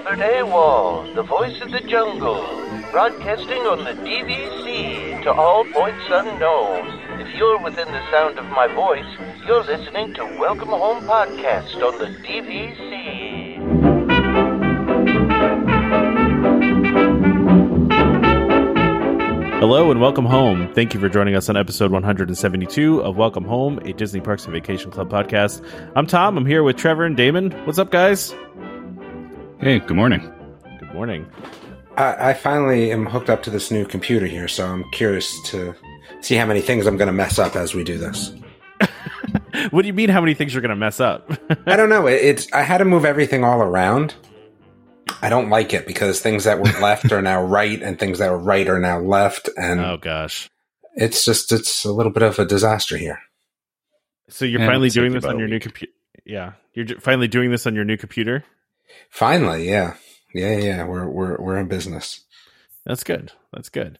Albert Awol, the voice of the jungle, broadcasting on the DVC to all points unknown. If you're within the sound of my voice, you're listening to Welcome Home Podcast on the DVC. Hello and welcome home. Thank you for joining us on episode 172 of Welcome Home, a Disney Parks and Vacation Club podcast. I'm Tom. I'm here with Trevor and Damon. What's up, guys? Hey, good morning. Good morning. I, I finally am hooked up to this new computer here, so I'm curious to see how many things I'm going to mess up as we do this. What do you mean? How many things you're going to mess up? I don't know. It, it's I had to move everything all around. I don't like it because things that were left are now right, and things that were right are now left, and oh gosh. it's just it's a little bit of a disaster here. So you're Yeah, finally doing this on a your new computer? Yeah, you're ju- finally doing this on your new computer. Finally, yeah, yeah, yeah. We're we're we're in business. That's good. That's good.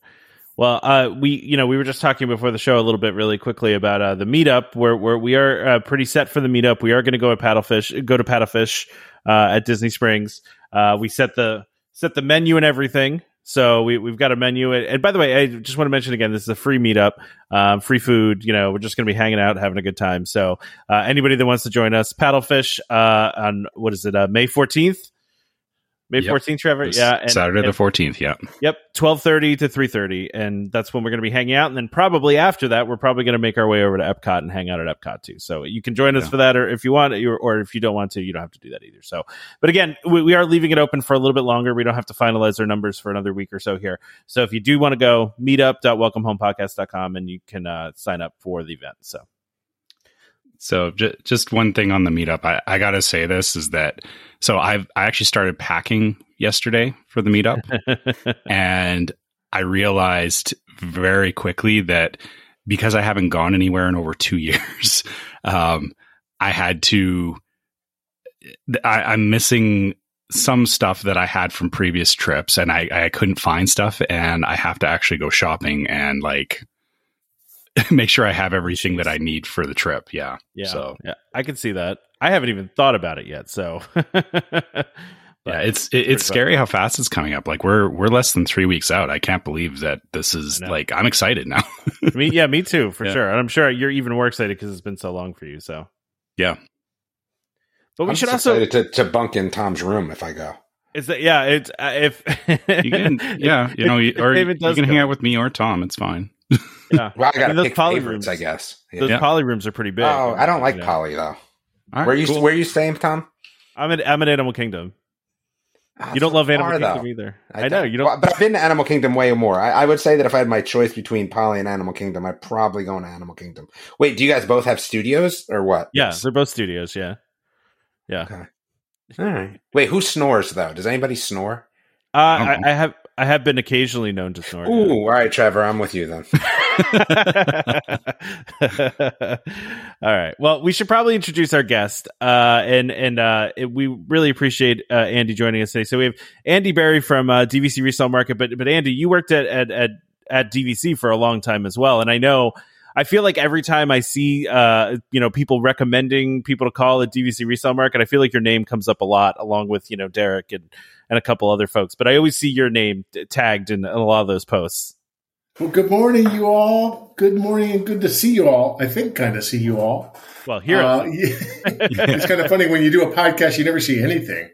Well, uh, we you know we were just talking before the show a little bit really quickly about uh, the meetup where where we are uh, pretty set for the meetup. We are going to go at paddlefish, go to paddlefish uh, at Disney Springs. Uh, we set the set the menu and everything. So we we've got a menu. And, by the way, I just want to mention again, this is a free meetup, um, free food. You know, we're just going to be hanging out, having a good time. So uh, anybody that wants to join us, paddlefish uh, on what is it, uh, May fourteenth. May Yep. fourteenth, Trevor. This yeah, and- Saturday and- the 14th. Yeah. Yep, twelve thirty to three thirty, and that's when we're going to be hanging out. And then probably after that, we're probably going to make our way over to Epcot and hang out at Epcot too. So you can join us Yeah. for that, or if you want, or, or if you don't want to, you don't have to do that either. So, but again, we, we are leaving it open for a little bit longer. We don't have to finalize our numbers for another week or so here. So if you do want to go, meetup.welcomehomepodcast.com, and you can uh, sign up for the event. So So j- just one thing on the meetup, I, I got to say this is that so I've I actually started packing yesterday for the meetup, and I realized very quickly that because I haven't gone anywhere in over two years, um, I had to. I, I'm missing some stuff that I had from previous trips, and I, I couldn't find stuff, and I have to actually go shopping and like make sure I have everything that I need for the trip. Yeah. yeah, So yeah, I can see that. I haven't even thought about it yet. So. Yeah, it's it, it's scary how fast it's coming up. Like we're we're less than three weeks out. I can't believe that this is like I'm excited now. me, yeah, me too, for Yeah. sure. And I'm sure you're even more excited because it's been so long for you. So, yeah, but we I'm should also excited to, to bunk in Tom's room if I go. is that yeah, it's uh, if you can yeah you know you, or you can hang go. out with me or Tom. It's fine. Yeah. Well, I got mean, to those pick poly favorites, rooms- I guess. Yeah. Those Yeah. poly rooms are pretty big. Oh, I don't like You know. Poly though. All right, where you cool. where you staying, Tom? I'm in I'm in Animal Kingdom. Ah, You don't so love Animal far, Kingdom though. either. I, know you don't. Well, but I've been to Animal Kingdom way more. I, I would say that if I had my choice between Poly and Animal Kingdom, I'd probably go into Animal Kingdom. Wait, do you guys both have studios or what? yeah, they're both studios. Yeah, yeah. Okay. All right. Wait, who snores though? Does anybody snore? Uh, I, don't. I have I have been occasionally known to snore. Ooh, all right, Trevor, I'm with you then. All right. Well, we should probably introduce our guest, uh, and and uh, it, we really appreciate uh, Andy joining us today. So we have Andy Berry from uh, DVC Resale Market, but but Andy, you worked at at at, at DVC for a long time as well, and I know. I feel like every time I see, uh, you know, people recommending people to call at DVC Resale Market, I feel like your name comes up a lot, along with you know Derek and and a couple other folks. But I always see your name tagged in, in a lot of those posts. Well, good morning, you all. Good morning and good to see you all. I think kind of see you all. Well, here, Uh, it's kind of funny when you do a podcast, you never see anything.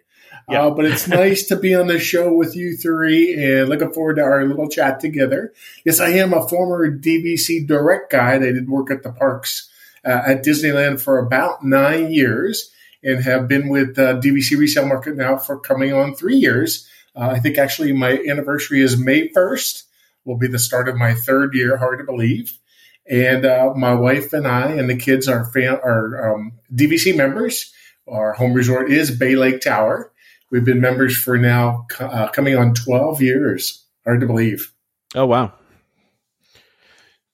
Yeah. Uh, but it's nice to be on the show with you three and looking forward to our little chat together. Yes, I am a former DVC direct guide. I did work at the parks uh, at Disneyland for about nine years and have been with uh, DVC Resale Market now for coming on three years. Uh, I think actually my anniversary is May 1st, will be the start of my third year, hard to believe. And uh, my wife and I and the kids are, fan, are um, DVC members. Our home resort is Bay Lake Tower. We've been members for now uh, coming on 12 years. Hard to believe. Oh wow.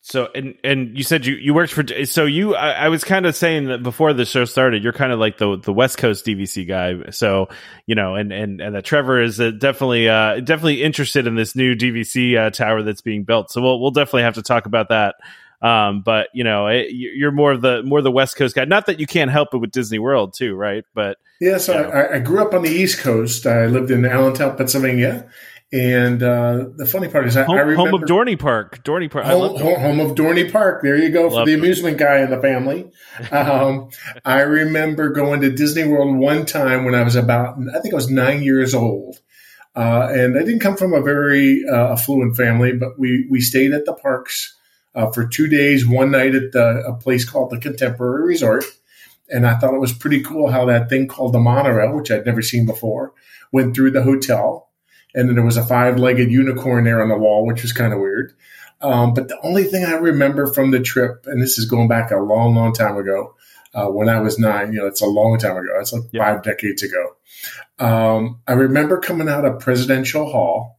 So and and you said you you worked for so you I, I was kind of saying that before the show started you're kind of like the the West Coast DVC guy so you know and and and that Trevor is uh, definitely uh definitely interested in this new DVC uh, tower that's being built so we'll we'll definitely have to talk about that Um, but you know, it, you're more of the more the West Coast guy. Not that you can't help it with Disney World too, right? But yeah, so. I, I, grew up on the East Coast. I lived in Allentown, Pennsylvania, and uh, the funny part is, I, home, I remember home of Dorney Park, Dorney Park, home, home, home, of Dorney Park. There you go for the amusement guy in the family. Um, I remember going to Disney World one time when I was about, I think I was nine years old. Uh, and I didn't come from a very uh, affluent family, but we, we stayed at the parks uh, for two days, one night at the, a place called the Contemporary Resort. And I thought it was pretty cool how that thing called the monorail, which I'd never seen before, went through the hotel. And then there was a five legged unicorn there on the wall, which was kind of weird. Um, but the only thing I remember from the trip, and this is going back a long, long time ago, uh, when I was nine, you know, it's a long time ago. It's like five decades ago. Um, I remember coming out of Presidential Hall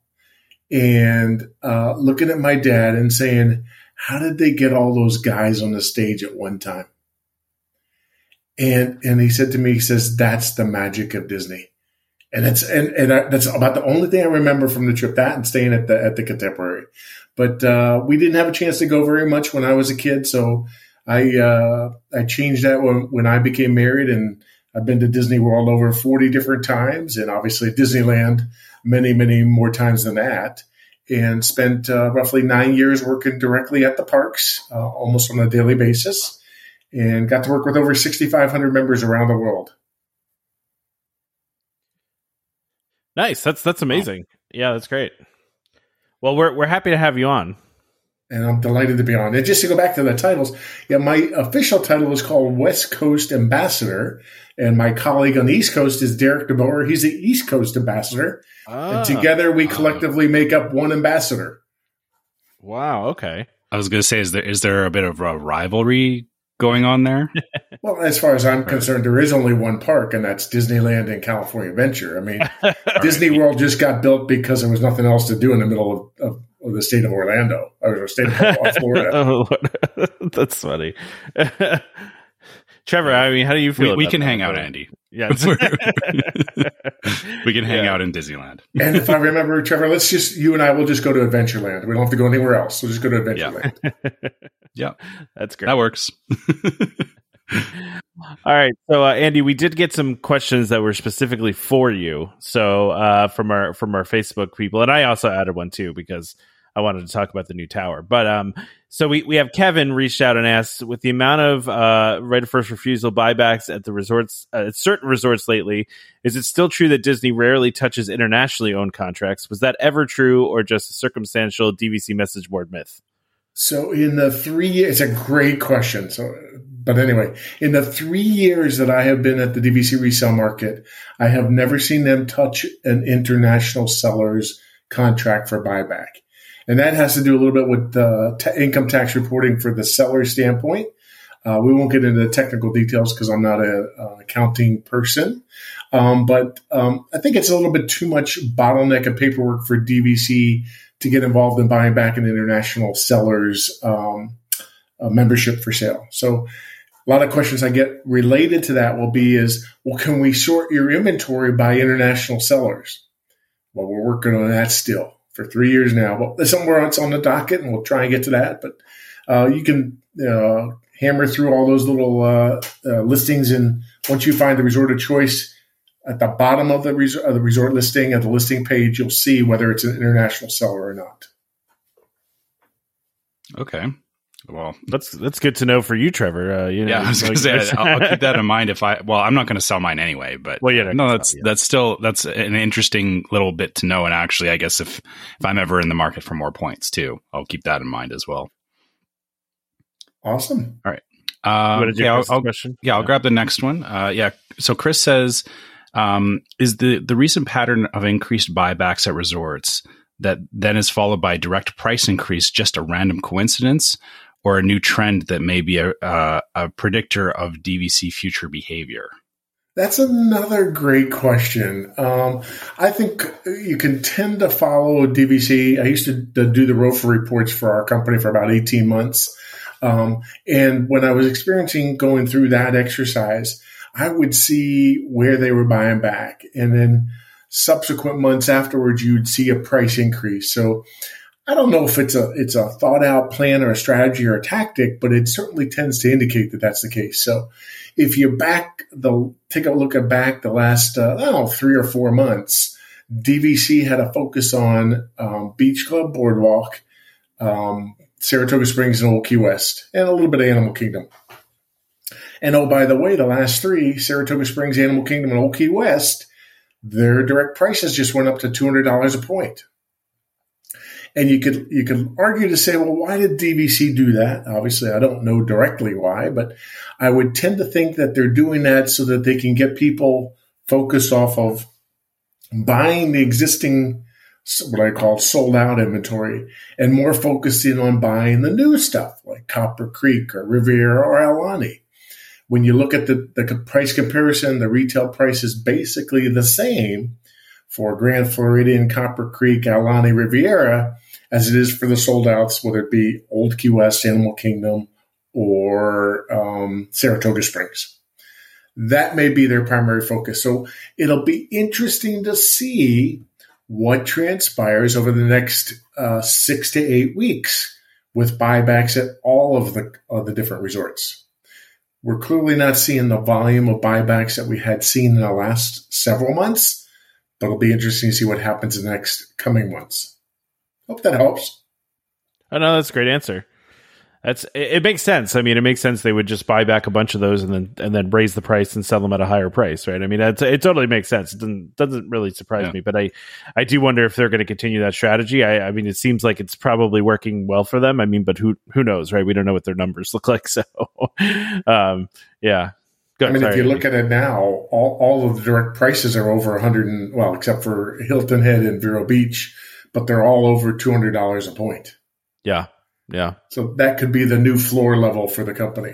and uh, looking at my dad and saying, "How did they get all those guys on the stage at one time?" And and he said to me, he says, "That's the magic of Disney." And it's and, and I, that's about the only thing I remember from the trip. That and staying at the at the Contemporary, but uh, we didn't have a chance to go very much when I was a kid. So I uh, I changed that when when I became married, and I've been to Disney World over forty different times, and obviously Disneyland many many more times than that. And spent uh, roughly nine years working directly at the parks, uh, almost on a daily basis, and got to work with over sixty five hundred members around the world. Nice. That's that's amazing. Yeah, that's great. Well, we're we're happy to have you on. and I'm delighted to be on. And just to go back to the titles, yeah, my official title is called West Coast Ambassador, and my colleague on the East Coast is Derek DeBoer. He's the East Coast Ambassador, Ah, and together we collectively make up one ambassador. wow. Okay. I was going to say, is there is there a bit of a rivalry going on there? Well, as far as I'm concerned, there is only one park, and that's Disneyland and California Adventure. I mean, Disney World just got built because there was nothing else to do in the middle of, of, of the state of Orlando or the state of Florida. oh, that's funny. Trevor, I mean, how do you feel? we, we can that? hang out, Andy. Yeah. We can hang Yeah. out in Disneyland. And if I remember, Trevor, let's just you and I will just go to Adventureland. We don't have to go anywhere else. We'll just go to Adventureland. Yeah, That's great. that works. All right. So, uh, Andy, we did get some questions that were specifically for you. So, uh, from our from our Facebook people, and I also added one too because I wanted to talk about the new tower. But um, so we we have Kevin reached out and asked, with the amount of uh, right of first refusal buybacks at the resorts uh, at certain resorts lately, is it still true that Disney rarely touches internationally owned contracts? Was that ever true, or just a circumstantial DVC message board myth? So in the three years, it's a great question. So, but anyway, in the three years that I have been at the DVC resale market, I have never seen them touch an international seller's contract for buyback. And that has to do a little bit with the t- income tax reporting for the seller standpoint. Uh, we won't get into the technical details because I'm not a, a accounting person. Um, but um, I think it's a little bit too much bottleneck of paperwork for DVC to get involved in buying back an international seller's um, uh, membership for sale. So a lot of questions I get related to that will be is, well, can we sort your inventory by international sellers? Well, we're working on that still for three years now. Well, somewhere else on the docket, and we'll try and get to that. But uh, you can uh, hammer through all those little uh, uh, listings, and once you find the resort of choice at the bottom of the, of the resort listing, at the listing page, you'll see whether it's an international seller or not. Okay. Well, That's that's good to know for you, Trevor. Uh, you know, yeah, I was going to like- say I'll, I'll keep that in mind if I. Well, I'm not going to sell mine anyway, but Well, yeah, no, that's that's still that's an interesting little bit to know. And actually, I guess if if I'm ever in the market for more points too, I'll keep that in mind as well. Awesome. Um, What yeah, I'll, I'll- yeah, I'll grab the next one. Uh, yeah. So Chris says, um, is the the recent pattern of increased buybacks at resorts that then is followed by direct price increase just a random coincidence, or a new trend that may be a a, a predictor of DVC future behavior? That's another great question. Um, I think you can tend to follow DVC. I used to, to do the ROFR reports for our company for about 18 months. Um, and when I was experiencing going through that exercise, I would see where they were buying back. And then subsequent months afterwards, you'd see a price increase. So I don't know if it's a it's a thought out plan or a strategy or a tactic, but it certainly tends to indicate that that's the case. So, if you back the take a look at back the last uh, know three or four months, DVC had a focus on um, Beach Club, Boardwalk, um, Saratoga Springs, and Old Key West, and a little bit of Animal Kingdom. And oh, by the way, the last three Saratoga Springs, Animal Kingdom, and Old Key West, their direct prices just went up to two hundred dollars a point. And you could you could argue to say, well, why did DVC do that? Obviously, I don't know directly why, but I would tend to think that they're doing that so that they can get people focused off of buying the existing what I call sold out inventory and more focusing on buying the new stuff like Copper Creek or Riviera or Aulani. When you look at the, the price comparison, the retail price is basically the same for Grand Floridian, Copper Creek, Aulani, Riviera as it is for the sold outs, whether it be Old Key West, Animal Kingdom, or um, Saratoga Springs. That may be their primary focus. So it'll be interesting to see what transpires over the next uh, six to eight weeks with buybacks at all of the of the different resorts. We're clearly not seeing the volume of buybacks that we had seen in the last several months, but it'll be interesting to see what happens in the next coming months. Hope that helps. Oh no, that's a great answer. That's it, it, makes sense. I mean, it makes sense they would just buy back a bunch of those and then and then raise the price and sell them at a higher price, right? I mean, it totally makes sense. It doesn't doesn't really surprise yeah. me, but I I do wonder if they're going to continue that strategy. I, I mean, it seems like it's probably working well for them. I mean, but who who knows, right? We don't know what their numbers look like, so um, yeah. Go, I mean, sorry. if you look at it now, all, all of the direct prices are over 100 and well, except for Hilton Head and Vero Beach, but they're all over $200 a point. Yeah. Yeah. So that could be the new floor level for the company.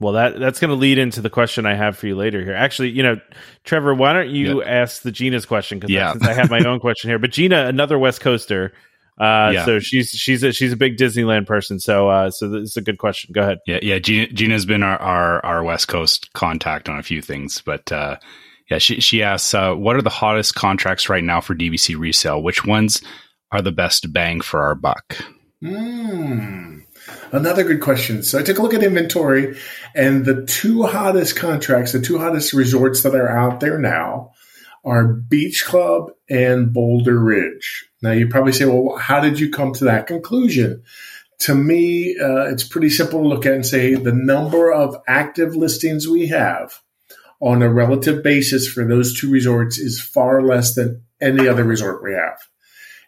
Well, that that's going to lead into the question I have for you later here. Actually, you know, Trevor, why don't you ask the Gina's question? Because yeah. since I have my own question here, but Gina, another West Coaster, uh, yeah. so she's she's a, she's a big Disneyland person. So uh, so this is a good question. Go ahead. Yeah, yeah. Gina, Gina's been our, our, our West Coast contact on a few things, but uh, yeah, she she asks, uh, what are the hottest contracts right now for DVC resale? Which ones are the best bang for our buck? Hmm. Another good question. So I took a look at inventory, and the two hottest contracts, the two hottest resorts that are out there now, are Beach Club and Boulder Ridge. Now you probably say, well, how did you come to that conclusion? To me, uh, it's pretty simple to look at and say the number of active listings we have on a relative basis for those two resorts is far less than any other resort we have.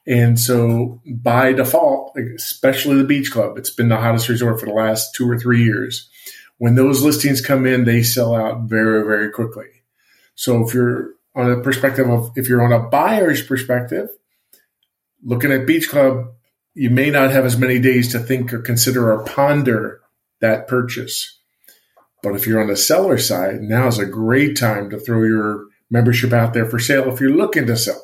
And so by default, especially the beach club, it's been the hottest resort for the last two or three years. When those listings come in, they sell out very, very quickly. So if you're on a perspective of, if you're on a buyer's perspective, looking at beach club, you may not have as many days to think or consider or ponder that purchase. But if you're on the seller side, now is a great time to throw your membership out there for sale if you're looking to sell.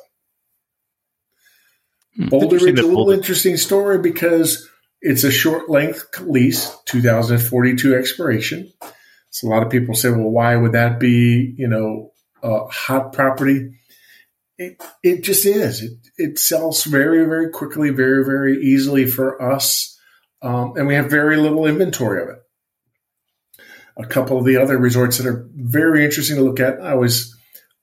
Hmm. Boulder Ridge, a little Boulder. interesting story because it's a short length lease, 2042 expiration. So a lot of people say, well, why would that be, you know, a hot property? It, it just is. It, it sells very, very quickly, very, very easily for us. Um, and we have very little inventory of it. A couple of the other resorts that are very interesting to look at. I always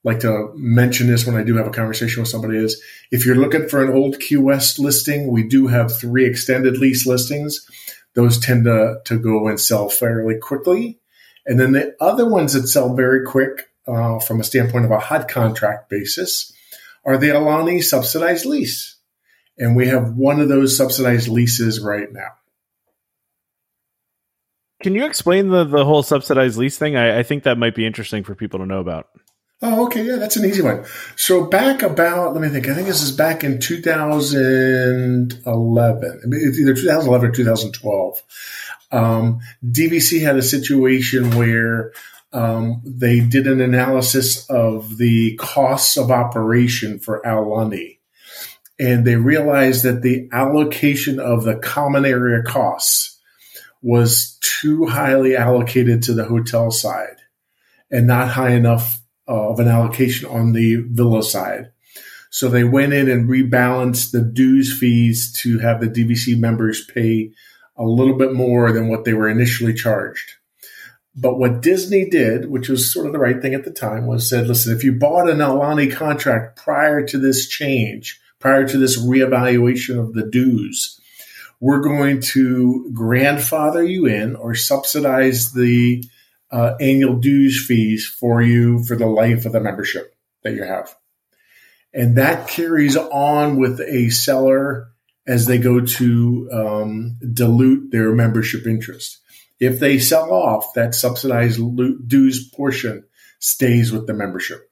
like to mention this when I do have a conversation with somebody is if you're looking for an old Key West listing, we do have three extended lease listings. Those tend to, to go and sell fairly quickly. And then the other ones that sell very quick uh, from a standpoint of a hot contract basis are the Aulani subsidized lease. And we have one of those subsidized leases right now. Can you explain the, the whole subsidized lease thing? I, I think that might be interesting for people to know about. Oh, okay. Yeah, that's an easy one. So back about, let me think, I think this is back in 2011, it's either 2011 or 2012. Um, DVC had a situation where um, they did an analysis of the costs of operation for Aulani. And they realized that the allocation of the common area costs was too highly allocated to the hotel side and not high enough uh, of an allocation on the villa side. So they went in and rebalanced the dues fees to have the DVC members pay a little bit more than what they were initially charged. But what Disney did, which was sort of the right thing at the time, was said, listen, if you bought an Aulani contract prior to this change, prior to this reevaluation of the dues, we're going to grandfather you in or subsidize the uh, annual dues fees for you for the life of the membership that you have. And that carries on with a seller as they go to um, dilute their membership interest. If they sell off, that subsidized dues portion stays with the membership.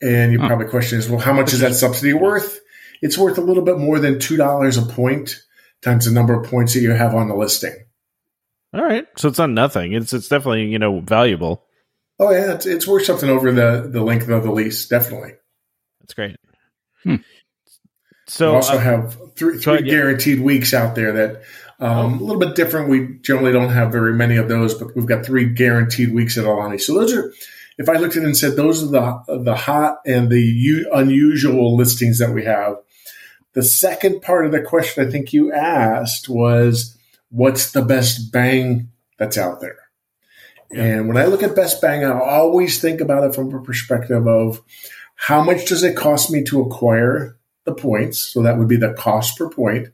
And your huh. probably question is, well, how much is that subsidy worth? It's worth a little bit more than two dollars a point times the number of points that you have on the listing. All right, so it's not nothing. It's it's definitely you know valuable. Oh yeah, it's, it's worth something over the the length of the lease. Definitely, that's great. Hmm. So we also uh, have three, three guaranteed weeks out there that um, a little bit different. We generally don't have very many of those, but we've got three guaranteed weeks at Aulani. So those are, if I looked at it and said those are the the hot and the u- unusual listings that we have. The second part of the question I think you asked was, what's the best bang that's out there? Yeah. And when I look at best bang, I always think about it from a perspective of how much does it cost me to acquire the points? So that would be the cost per point.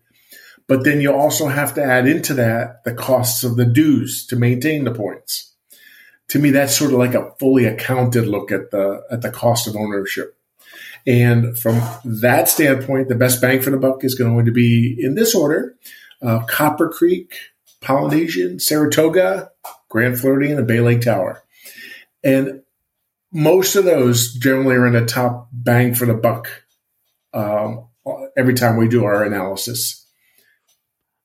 But then you also have to add into that the costs of the dues to maintain the points. To me, that's sort of like a fully accounted look at the at the cost of ownership. And from that standpoint, the best bang for the buck is going to be in this order: uh, Copper Creek, Polynesian, Saratoga, Grand Floridian, and Bay Lake Tower. And most of those generally are in the top bang for the buck um, every time we do our analysis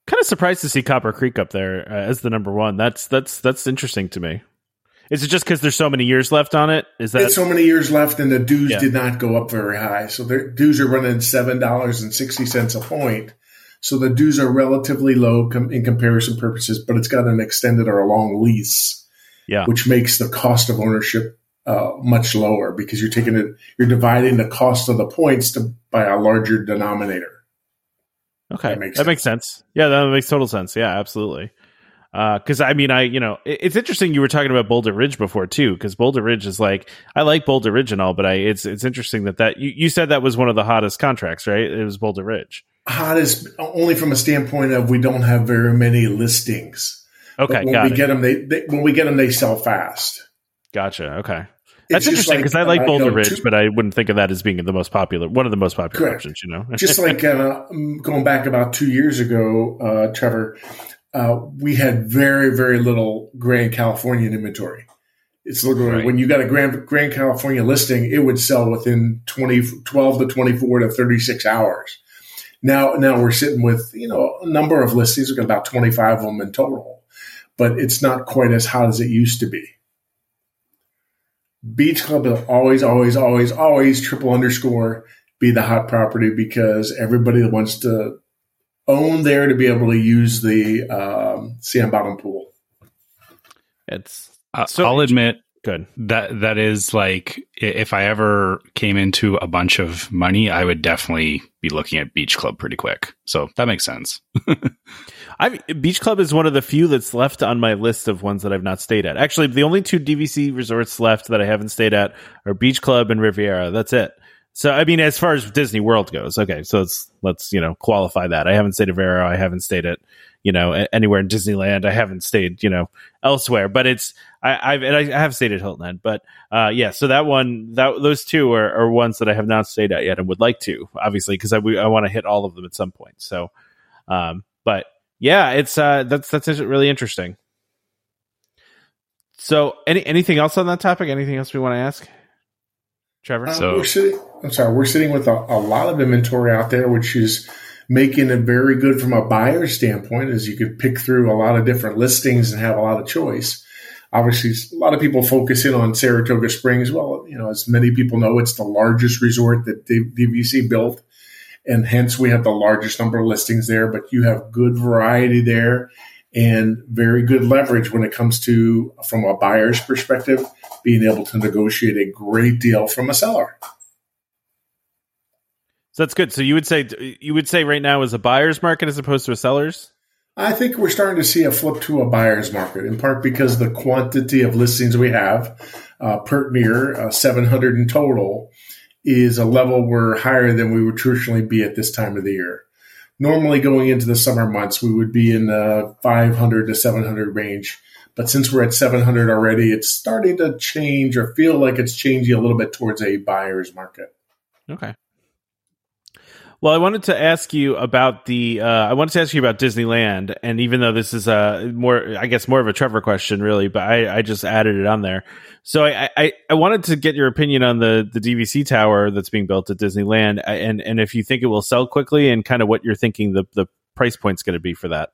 kind of surprised to see Copper Creek up there uh, as the number one. That's that's that's interesting to me. Is it just because there's so many years left on it? Is that it's so many years left, and the dues yeah. did not go up very high? So the dues are running seven dollars and sixty cents a point. So the dues are relatively low com- in comparison purposes, but it's got an extended or a long lease, yeah, which makes the cost of ownership uh, much lower because you're taking it, you're dividing the cost of the points to, by a larger denominator. Okay, that makes, that makes sense. Yeah, that makes total sense. Yeah, absolutely. Because uh, I mean, I you know, it, it's interesting you were talking about Boulder Ridge before too. Because Boulder Ridge is like I like Boulder Ridge and all, but I it's it's interesting that that you, you said that was one of the hottest contracts, right? It was Boulder Ridge. Hottest only from a standpoint of we don't have very many listings. Okay, but when we it. get them, they, they when we get them, they sell fast. Gotcha. Okay. That's interesting because like, I like uh, Boulder you know, Ridge, two, but I wouldn't think of that as being the most popular, one of the most popular correct. options. You know, just like uh, going back about two years ago, uh, Trevor, uh, we had very very little Grand Californian inventory. It's literally right. when you got a Grand Grand California listing, it would sell within 20, 12 to twenty four to thirty six hours. Now now we're sitting with you know a number of listings. We've got about twenty five of them in total, but it's not quite as hot as it used to be. Beach Club will always, always, always, always triple underscore be the hot property because everybody wants to own there to be able to use the um, sand bottom pool. It's uh, so I'll admit good that that is like if I ever came into a bunch of money, I would definitely be looking at Beach Club pretty quick. So that makes sense. I Beach Club is one of the few that's left on my list of ones that I've not stayed at. Actually, the only two DVC resorts left that I haven't stayed at are Beach Club and Riviera. That's it. So I mean, as far as Disney World goes, okay. So let's let's you know qualify that. I haven't stayed at Riviera. I haven't stayed at you know anywhere in Disneyland. I haven't stayed you know elsewhere. But it's I I've I have stayed at Hilton Head. But uh, yeah, so that one that those two are, are ones that I have not stayed at yet and would like to obviously because I I want to hit all of them at some point. So, um, but yeah, it's uh, that's that's really interesting. So, any anything else on that topic? Anything else we want to ask, Trevor? Uh, so, we're sitting, I'm sorry, we're sitting with a, a, lot of inventory out there, which is making it very good from a buyer standpoint, as you could pick through a lot of different listings and have a lot of choice. Obviously, a lot of people focus in on Saratoga Springs. Well, you know, as many people know, it's the largest resort that the DVC built and hence we have the largest number of listings there, but you have good variety there and very good leverage when it comes to, from a buyer's perspective, being able to negotiate a great deal from a seller. So that's good. So you would say you would say right now is a buyer's market as opposed to a seller's. I think we're starting to see a flip to a buyer's market, in part because the quantity of listings we have, uh, per near uh, 700 in total, is a level we're higher than we would traditionally be at this time of the year. Normally, going into the summer months, we would be in the 500 to 700 range. But since we're at 700 already, it's starting to change or feel like it's changing a little bit towards a buyer's market. Okay. Well, I wanted to ask you about the. Uh, I wanted to ask you about Disneyland, and even though this is a more, I guess, more of a Trevor question, really, but I, I just added it on there. So I, I, I wanted to get your opinion on the the DVC tower that's being built at Disneyland, and and if you think it will sell quickly, and kind of what you're thinking the the price point's going to be for that.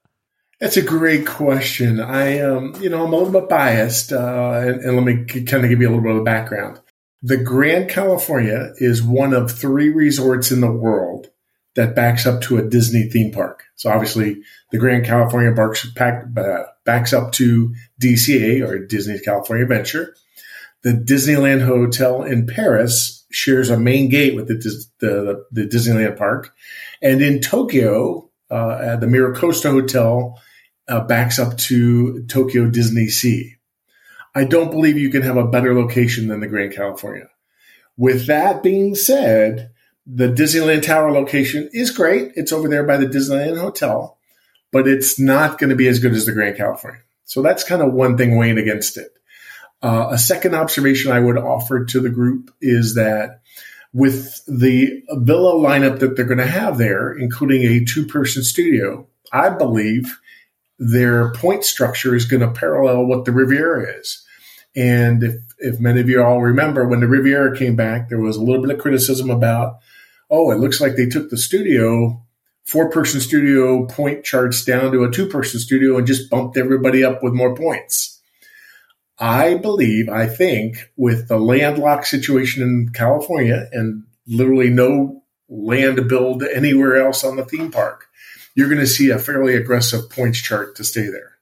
That's a great question. I, um, you know, I'm a little bit biased, uh, and, and let me kind of give you a little bit of background. The Grand California is one of three resorts in the world that backs up to a Disney theme park. So obviously, the Grand California backs, uh, backs up to DCA or Disney's California Adventure. The Disneyland Hotel in Paris shares a main gate with the, the, the Disneyland park. And in Tokyo, uh, the Miracosta Hotel uh, backs up to Tokyo Disney Sea. I don't believe you can have a better location than the Grand California. With that being said, the Disneyland Tower location is great. It's over there by the Disneyland Hotel, but it's not going to be as good as the Grand California. So that's kind of one thing weighing against it. Uh, a second observation I would offer to the group is that with the villa lineup that they're going to have there, including a two person studio, I believe their point structure is going to parallel what the Riviera is. And if, if many of you all remember, when the Riviera came back, there was a little bit of criticism about oh, it looks like they took the studio, four person studio point charts down to a two person studio and just bumped everybody up with more points. I believe, I think, with the landlocked situation in California and literally no land to build anywhere else on the theme park, you're going to see a fairly aggressive points chart to stay there.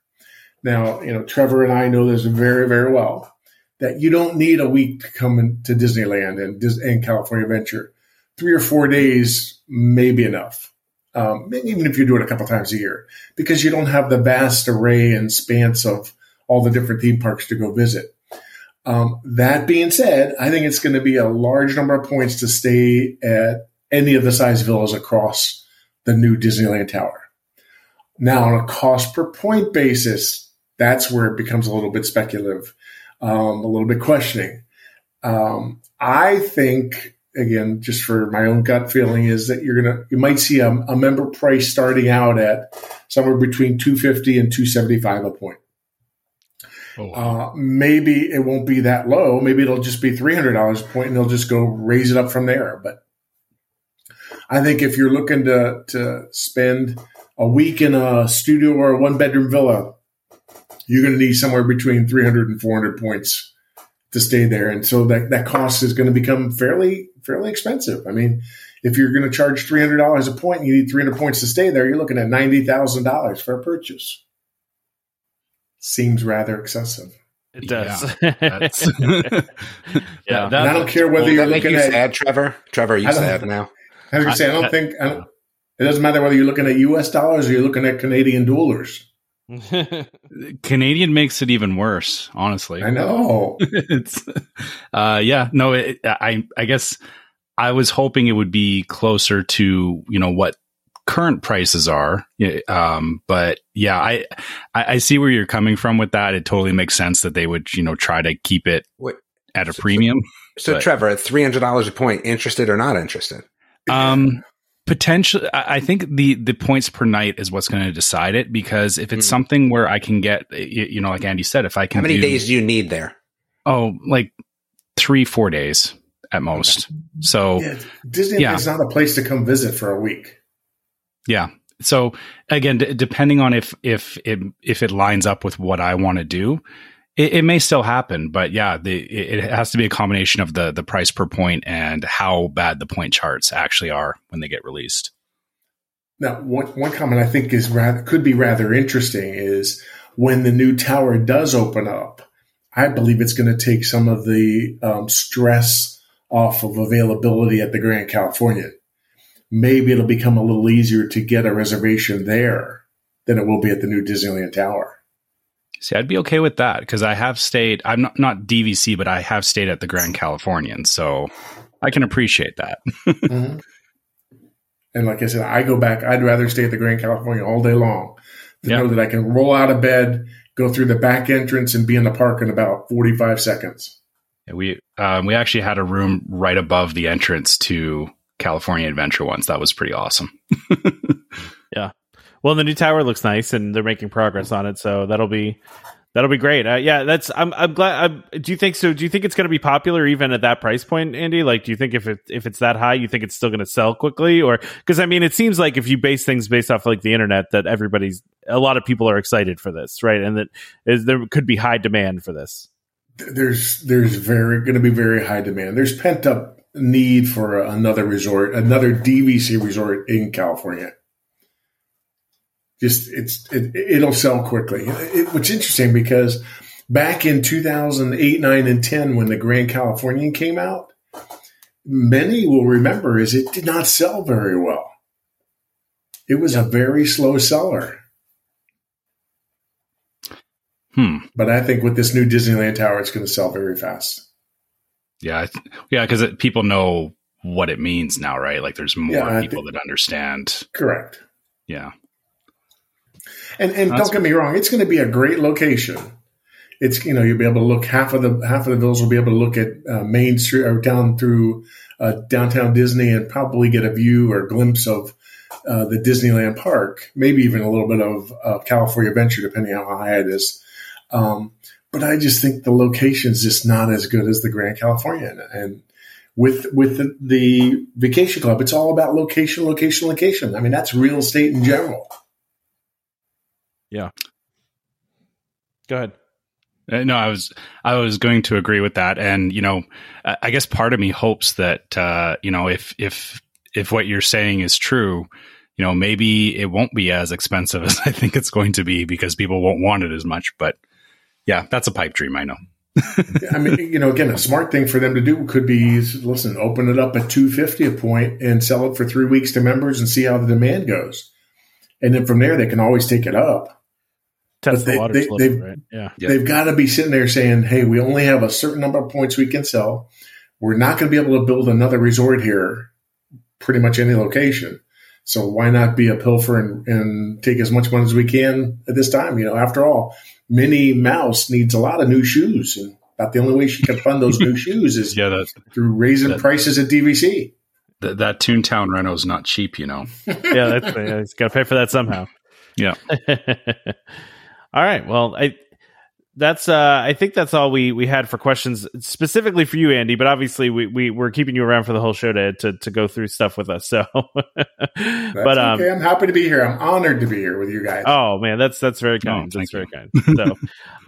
Now, you know, Trevor and I know this very, very well that you don't need a week to come into Disneyland and, and California Adventure three or four days may be enough. Um, even if you do it a couple times a year, because you don't have the vast array and spans of all the different theme parks to go visit. Um, that being said, I think it's going to be a large number of points to stay at any of the size villas across the new Disneyland Tower. Now, on a cost per point basis, that's where it becomes a little bit speculative, um, a little bit questioning. Um, I think again, just for my own gut feeling, is that you're gonna you might see a, a member price starting out at somewhere between two fifty and two seventy five a point. Oh, wow. uh, maybe it won't be that low. Maybe it'll just be three hundred dollars a point, and they'll just go raise it up from there. But I think if you're looking to to spend a week in a studio or a one bedroom villa, you're going to need somewhere between 300 and 400 points to stay there. And so that, that cost is going to become fairly fairly expensive. I mean, if you're going to charge three hundred dollars a point, and you need three hundred points to stay there. You're looking at ninety thousand dollars for a purchase. Seems rather excessive. It does. Yeah. yeah. That, I don't care whether you're looking you at sad, Trevor. Trevor, you sad now. I was say I don't I, think I don't, it doesn't matter whether you're looking at U.S. dollars or you're looking at Canadian dollars. Canadian makes it even worse, honestly. I know. it's, uh, yeah, no, it, I, I guess I was hoping it would be closer to, you know, what current prices are. Um, but yeah, I, I, see where you're coming from with that. It totally makes sense that they would, you know, try to keep it Wait, at a premium. So, so Trevor, at $300 a point, interested or not interested? Um, potentially i think the the points per night is what's going to decide it because if it's mm. something where i can get you know like andy said if i can how many do, days do you need there? Oh like three four days at most. So yeah, disney yeah. is not a place to come visit for a week. Yeah. So again d- depending on if if it if it lines up with what i want to do it, it, may still happen, but yeah, the, it, has to be a combination of the the price per point and how bad the point charts actually are when they get released. Now, one one comment I think is rather could be rather interesting is when the new tower does open up. I believe it's going to take some of the um, stress off of availability at the Grand California. maybe it'll become a little easier to get a reservation there than it will be at the new Disneyland Tower. See, I'd be okay with that because I have stayed. I'm not not DVC, but I have stayed at the Grand Californian, so I can appreciate that. mm-hmm. And like I said, I go back. I'd rather stay at the Grand Californian all day long to yep. know that I can roll out of bed, go through the back entrance, and be in the park in about 45 seconds. Yeah, we um, we actually had a room right above the entrance to California Adventure once. That was pretty awesome. Well, the new tower looks nice, and they're making progress on it, so that'll be that'll be great. Uh, yeah, that's. I'm. I'm glad. I'm, do you think so? Do you think it's going to be popular even at that price point, Andy? Like, do you think if it if it's that high, you think it's still going to sell quickly, or because I mean, it seems like if you base things based off like the internet, that everybody's a lot of people are excited for this, right? And that is there could be high demand for this. There's there's very going to be very high demand. There's pent up need for another resort, another DVC resort in California just it's it, it'll sell quickly. It, which is interesting because back in 2008, 9, and 10, when the Grand Californian came out, many will remember is it did not sell very well. It was a very slow seller. Hmm. But I think with this new Disneyland Tower, it's going to sell very fast. Yeah, yeah, because people know what it means now, right? Like, there's more yeah, people that understand. Correct. Yeah. And and don't get me wrong, it's going to be a great location. It's you know you'll be able to look half of the half of the villas will be able to look at uh, Main Street or down through uh, downtown Disney and probably get a view or glimpse of uh, the Disneyland Park, maybe even a little bit of California Adventure, depending on how high it is. Um, but I just think the location is just not as good as the Grand Californian. And with with the, the Vacation Club, it's all about location, location, location. I mean, that's real estate in general. Yeah. Go ahead. Uh, no, I was I was going to agree with that, and you know, I guess part of me hopes that uh, you know if if if what you're saying is true, you know, maybe it won't be as expensive as I think it's going to be because people won't want it as much. But yeah, that's a pipe dream. I know. I mean, you know, again, a smart thing for them to do could be listen, open it up at two fifty a point and sell it for three weeks to members and see how the demand goes, and then from there they can always take it up test they, the water they, they've, right? Yeah. They've got to be sitting there saying, hey, we only have a certain number of points we can sell. We're not going to be able to build another resort here, pretty much any location. So why not be a pilfer and, and take as much money as we can at this time? You know, after all, Minnie Mouse needs a lot of new shoes, and about the only way she can fund those new shoes is yeah, that, through raising that, prices at DVC. That, that Toontown Reno is not cheap, you know. yeah, that's yeah, he's got to pay for that somehow. Yeah. All right. Well, I that's uh I think that's all we we had for questions specifically for you, Andy. But obviously, we we we're keeping you around for the whole show to to, to go through stuff with us. So, but um, okay. I'm happy to be here. I'm honored to be here with you guys. Oh man, that's that's very kind. Oh, that's very kind. So,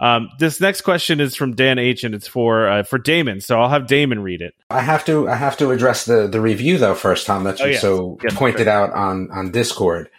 um, this next question is from Dan H, and it's for uh, for Damon. So I'll have Damon read it. I have to I have to address the the review though first, Tom. That you oh, yes. so yes, pointed out on on Discord.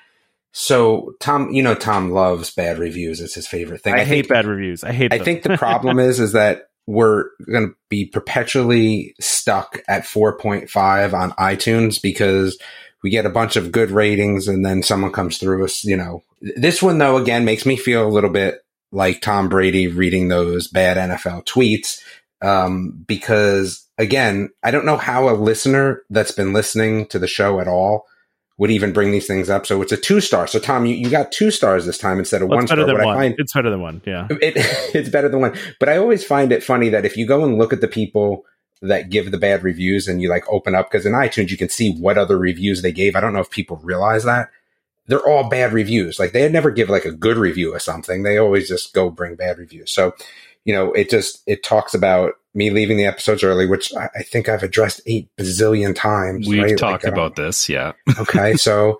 So Tom, you know, Tom loves bad reviews. It's his favorite thing. I, I hate think, bad reviews. I hate. I think the problem is, is that we're going to be perpetually stuck at 4.5 on iTunes because we get a bunch of good ratings and then someone comes through us, you know, this one though, again, makes me feel a little bit like Tom Brady reading those bad NFL tweets. Um, because again, I don't know how a listener that's been listening to the show at all would even bring these things up. So it's a two star. So Tom, you, you got two stars this time instead of well, one better star. Than one. Find, it's better than one. Yeah. It, it's better than one. But I always find it funny that if you go and look at the people that give the bad reviews and you like open up, because in iTunes you can see what other reviews they gave. I don't know if people realize that. They're all bad reviews. Like they never give like a good review of something. They always just go bring bad reviews. So, you know, it just, it talks about me leaving the episodes early, which I, think I've addressed eight bazillion times. We've right? talked like, about this, yeah. okay, so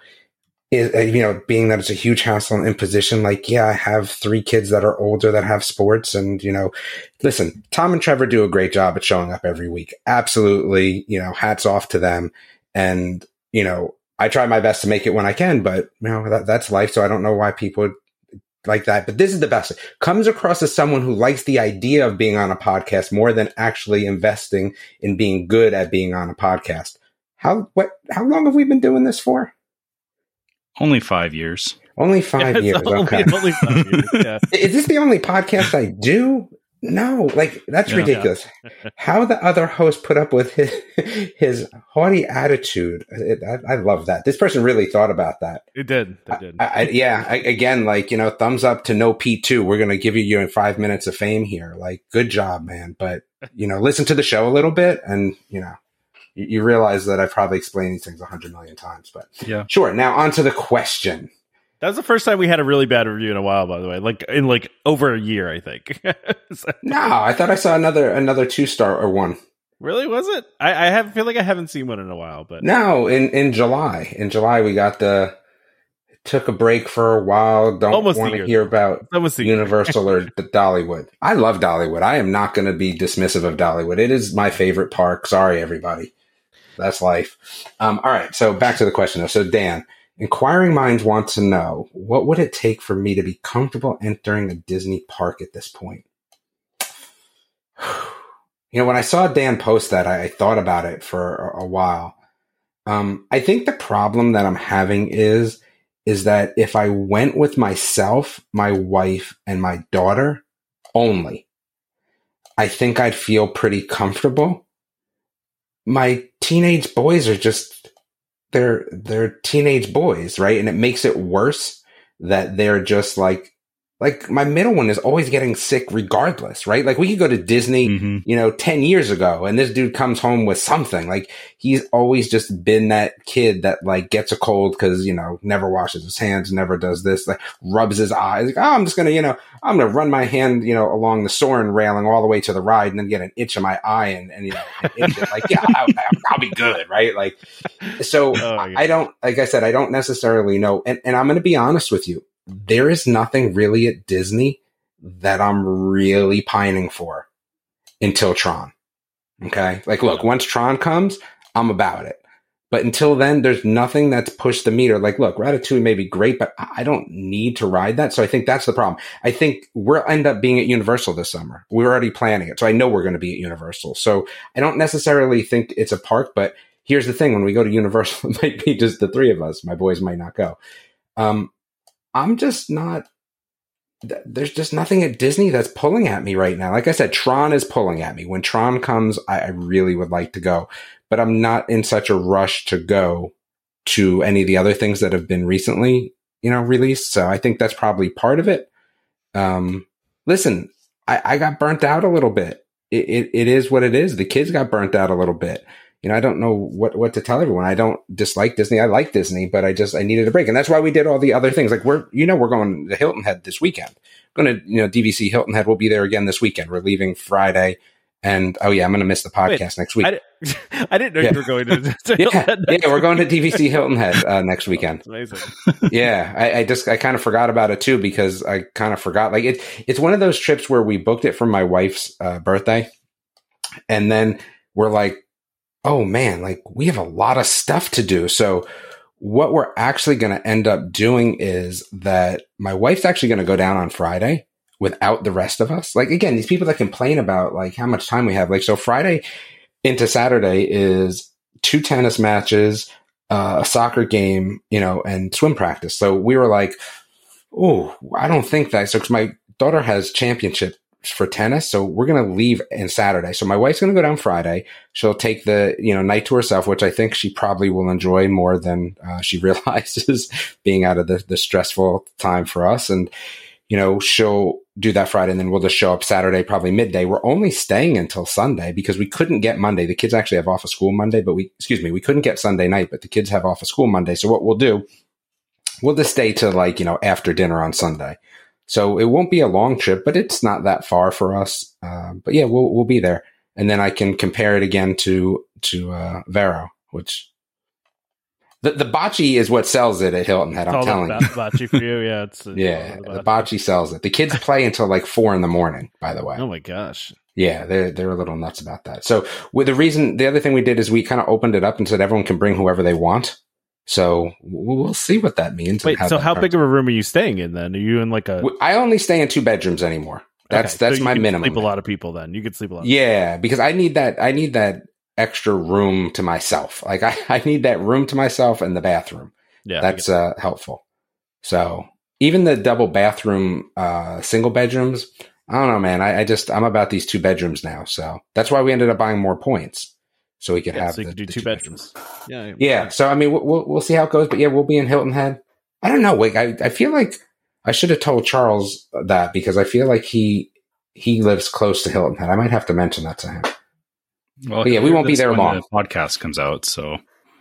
it, uh, you know, being that it's a huge hassle and imposition, like yeah, I have three kids that are older that have sports, and you know, listen, Tom and Trevor do a great job at showing up every week. Absolutely, you know, hats off to them, and you know. I try my best to make it when I can, but you know that, that's life. So I don't know why people like that. But this is the best. Comes across as someone who likes the idea of being on a podcast more than actually investing in being good at being on a podcast. how what how long have we been doing this for? Only five years. Only five It's years. only- okay. only five years, yeah. Is this the only podcast I do? No, like that's ridiculous. How the other host put up with his, his haughty attitude? It, I, I love that. This person really thought about that. It did. It did. I, I, yeah, I, again, like you know, thumbs up to no P two. We're gonna give you your five minutes of fame here. Like, good job, man. But you know, listen to the show a little bit, and you know, you, you realize that I've probably explained these things a hundred million times. But Yeah. sure. Now on to the question. That was the first time we had a really bad review in a while, by the way. Like in like over a year, I think. So- No, I thought I saw another another two star or one. really, was it? I, I have feel like I haven't seen one in a while, but No, in in July. In July, we got the took a break for a while. Don't Almost want to hear about the Universal or the Dollywood. I love Dollywood. I am not going to be dismissive of Dollywood. It is my favorite park. Sorry, everybody. That's life. Um, all right. So back to the question though. So Dan, inquiring minds want to know what would it take for me to be comfortable entering a Disney park at this point? You know, when I saw Dan post that, I, I thought about it for a, a while. Um, I think the problem that I'm having is is that if I went with myself, my wife, and my daughter only, I think I'd feel pretty comfortable. My teenage boys are just they're they're teenage boys, right? And it makes it worse that they're just like like my middle one is always getting sick regardless, right? Like we could go to Disney Mhm. you know, 10 years ago and this dude comes home with something. Like he's always just been that kid that like gets a cold because, you know, never washes his hands, never does this, like rubs his eyes. Like, oh, I'm just going to, you know, I'm going to run my hand, you know, along the Soren railing all the way to the ride and then get an itch in my eye and, and you know, and itch it. like, yeah, I'll, I'll be good. Right. Like, so Oh, I yeah. I don't, like I said, I don't necessarily know. And, and I'm going to be honest with you. There is nothing really at Disney that I'm really pining for until Tron. Okay. Like, look, once Tron comes, I'm about it. But until then, there's nothing that's pushed the meter. Like, look, Ratatouille may be great, but I don't need to ride that. So I think that's the problem. I think we'll end up being at Universal this summer. We're already planning it. So I know we're going to be at Universal. So I don't necessarily think it's a park, but here's the thing. When we go to Universal, it might be just the three of us. My boys might not go. Um, I'm just not there's just nothing at Disney that's pulling at me right now. Like I said, Tron is pulling at me. When Tron comes, I, I really would like to go, but I'm not in such a rush to go to any of the other things that have been recently, you know, released. So I think that's probably part of it. Um, listen, I, I got burnt out a little bit. It, it, it is what it is. The kids got burnt out a little bit. You know, I don't know what, what to tell everyone. I don't dislike Disney. I like Disney, but I just, I needed a break. And that's why we did all the other things. Like we're, you know, we're going to Hilton Head this weekend. Going to, you know, DVC Hilton Head. We'll be there again this weekend. We're leaving Friday. And oh yeah, I'm going to miss the podcast next week. I, I didn't know Yeah. you were going to. to yeah, yeah, we're going to DVC Hilton Head uh, next weekend. That's amazing. yeah, I, I just I kind of forgot about it too because I kind of forgot. Like it, it's one of those trips where we booked it for my wife's uh, birthday, and then we're like, oh man, like we have a lot of stuff to do. So what we're actually going to end up doing is that my wife's actually going to go down on Friday without the rest of us. Like again, these people that complain about like how much time we have. Like so, Friday into Saturday is two tennis matches uh, a soccer game, you know, and swim practice. So we were like, oh, I don't think that. So, because my daughter has championships for tennis, so we're going to leave in Saturday. So my wife's going to go down Friday. She'll take the, you know, night to herself, which I think she probably will enjoy more than uh, she realizes being out of the, the stressful time for us. And, you know, she'll do that Friday and then we'll just show up Saturday, probably midday. We're only staying until Sunday because we couldn't get Monday. The kids actually have off of school Monday, but we, excuse me, we couldn't get Sunday night, but the kids have off of school Monday. So what we'll do, we'll just stay to like, you know, after dinner on Sunday. So it won't be a long trip, but it's not that far for us. Uh, but yeah, we'll, we'll be there. And then I can compare it again to, to, uh, Vero, which the, the bocce is what sells it at Hilton Head. I'm telling you. bocce for you. Yeah, it's it's Yeah, the about- bocce sells it. The kids play until like four in the morning. By the way, Oh my gosh. yeah, they're they're a little nuts about that. So, with the reason, the other thing we did is we kind of opened it up and said everyone can bring whoever they want. So we'll see what that means. Wait, so how big of a room are you staying in then? Are you in like a? I only stay in two bedrooms anymore. That's Okay, that's you my minimum. Sleep a lot of people then. You could sleep a lot. Yeah, because I need that. I need that extra room to myself. Like I, I need that room to myself and the bathroom. Yeah, That's uh, helpful. So even the double bathroom, uh, single bedrooms, I don't know, man. I, I just I'm about these two bedrooms now, so that's why we ended up buying more points, so we could Yeah, have so you the, could do the two bedrooms. Yeah, Yeah, so I mean, we'll, we'll we'll see how it goes, but yeah, we'll be in Hilton Head. I don't know. Wait, I I feel like I should have told Charles that because I feel like he he lives close to Hilton Head. I might have to mention that to him. Well, But yeah, we won't be there long. The podcast comes out, so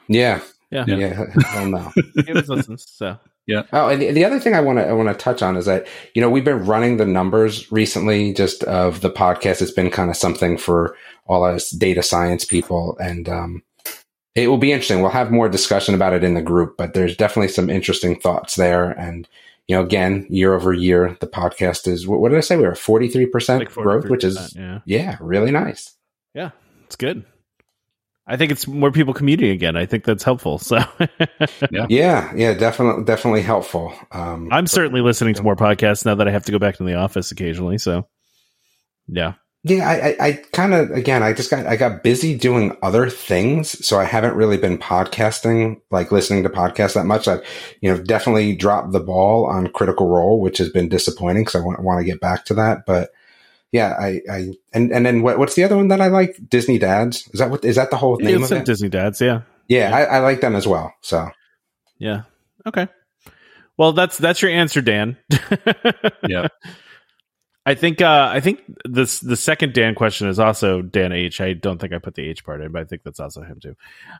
Yeah, yeah. Yeah. yeah. Hell no. Give us listens. So Oh, and the, the other thing I want to I want to touch on is that you know we've been running the numbers recently, just of the podcast. It's been kind of something for all us data science people, and um, it will be interesting. We'll have more discussion about it in the group, but there's definitely some interesting thoughts there. And you know, again, year over year, the podcast is what, what did I say? We were forty three percent growth, which is yeah, yeah, really nice. yeah, it's good. I think it's more people commuting again. I think that's helpful. So Yeah, yeah, definitely, definitely helpful. Um, I'm certainly listening to more podcasts now that I have to go back to the office occasionally. So yeah, Yeah, I, I, I kind of again, I just got I got busy doing other things, so I haven't really been podcasting, like listening to podcasts that much. I, you know, definitely dropped the ball on Critical Role, which has been disappointing because I want, want to get back to that. But yeah, I, I and and then what, what's the other one that I like? Disney Dads. Is that what is that the whole name it's of it? Disney dads. Yeah, yeah, I, I like them as well. So yeah. Okay. Well, that's that's your answer, Dan. yeah. I think uh, I think this the second Dan question is also Dan H. I don't think I put the H part in, but I think that's also him too.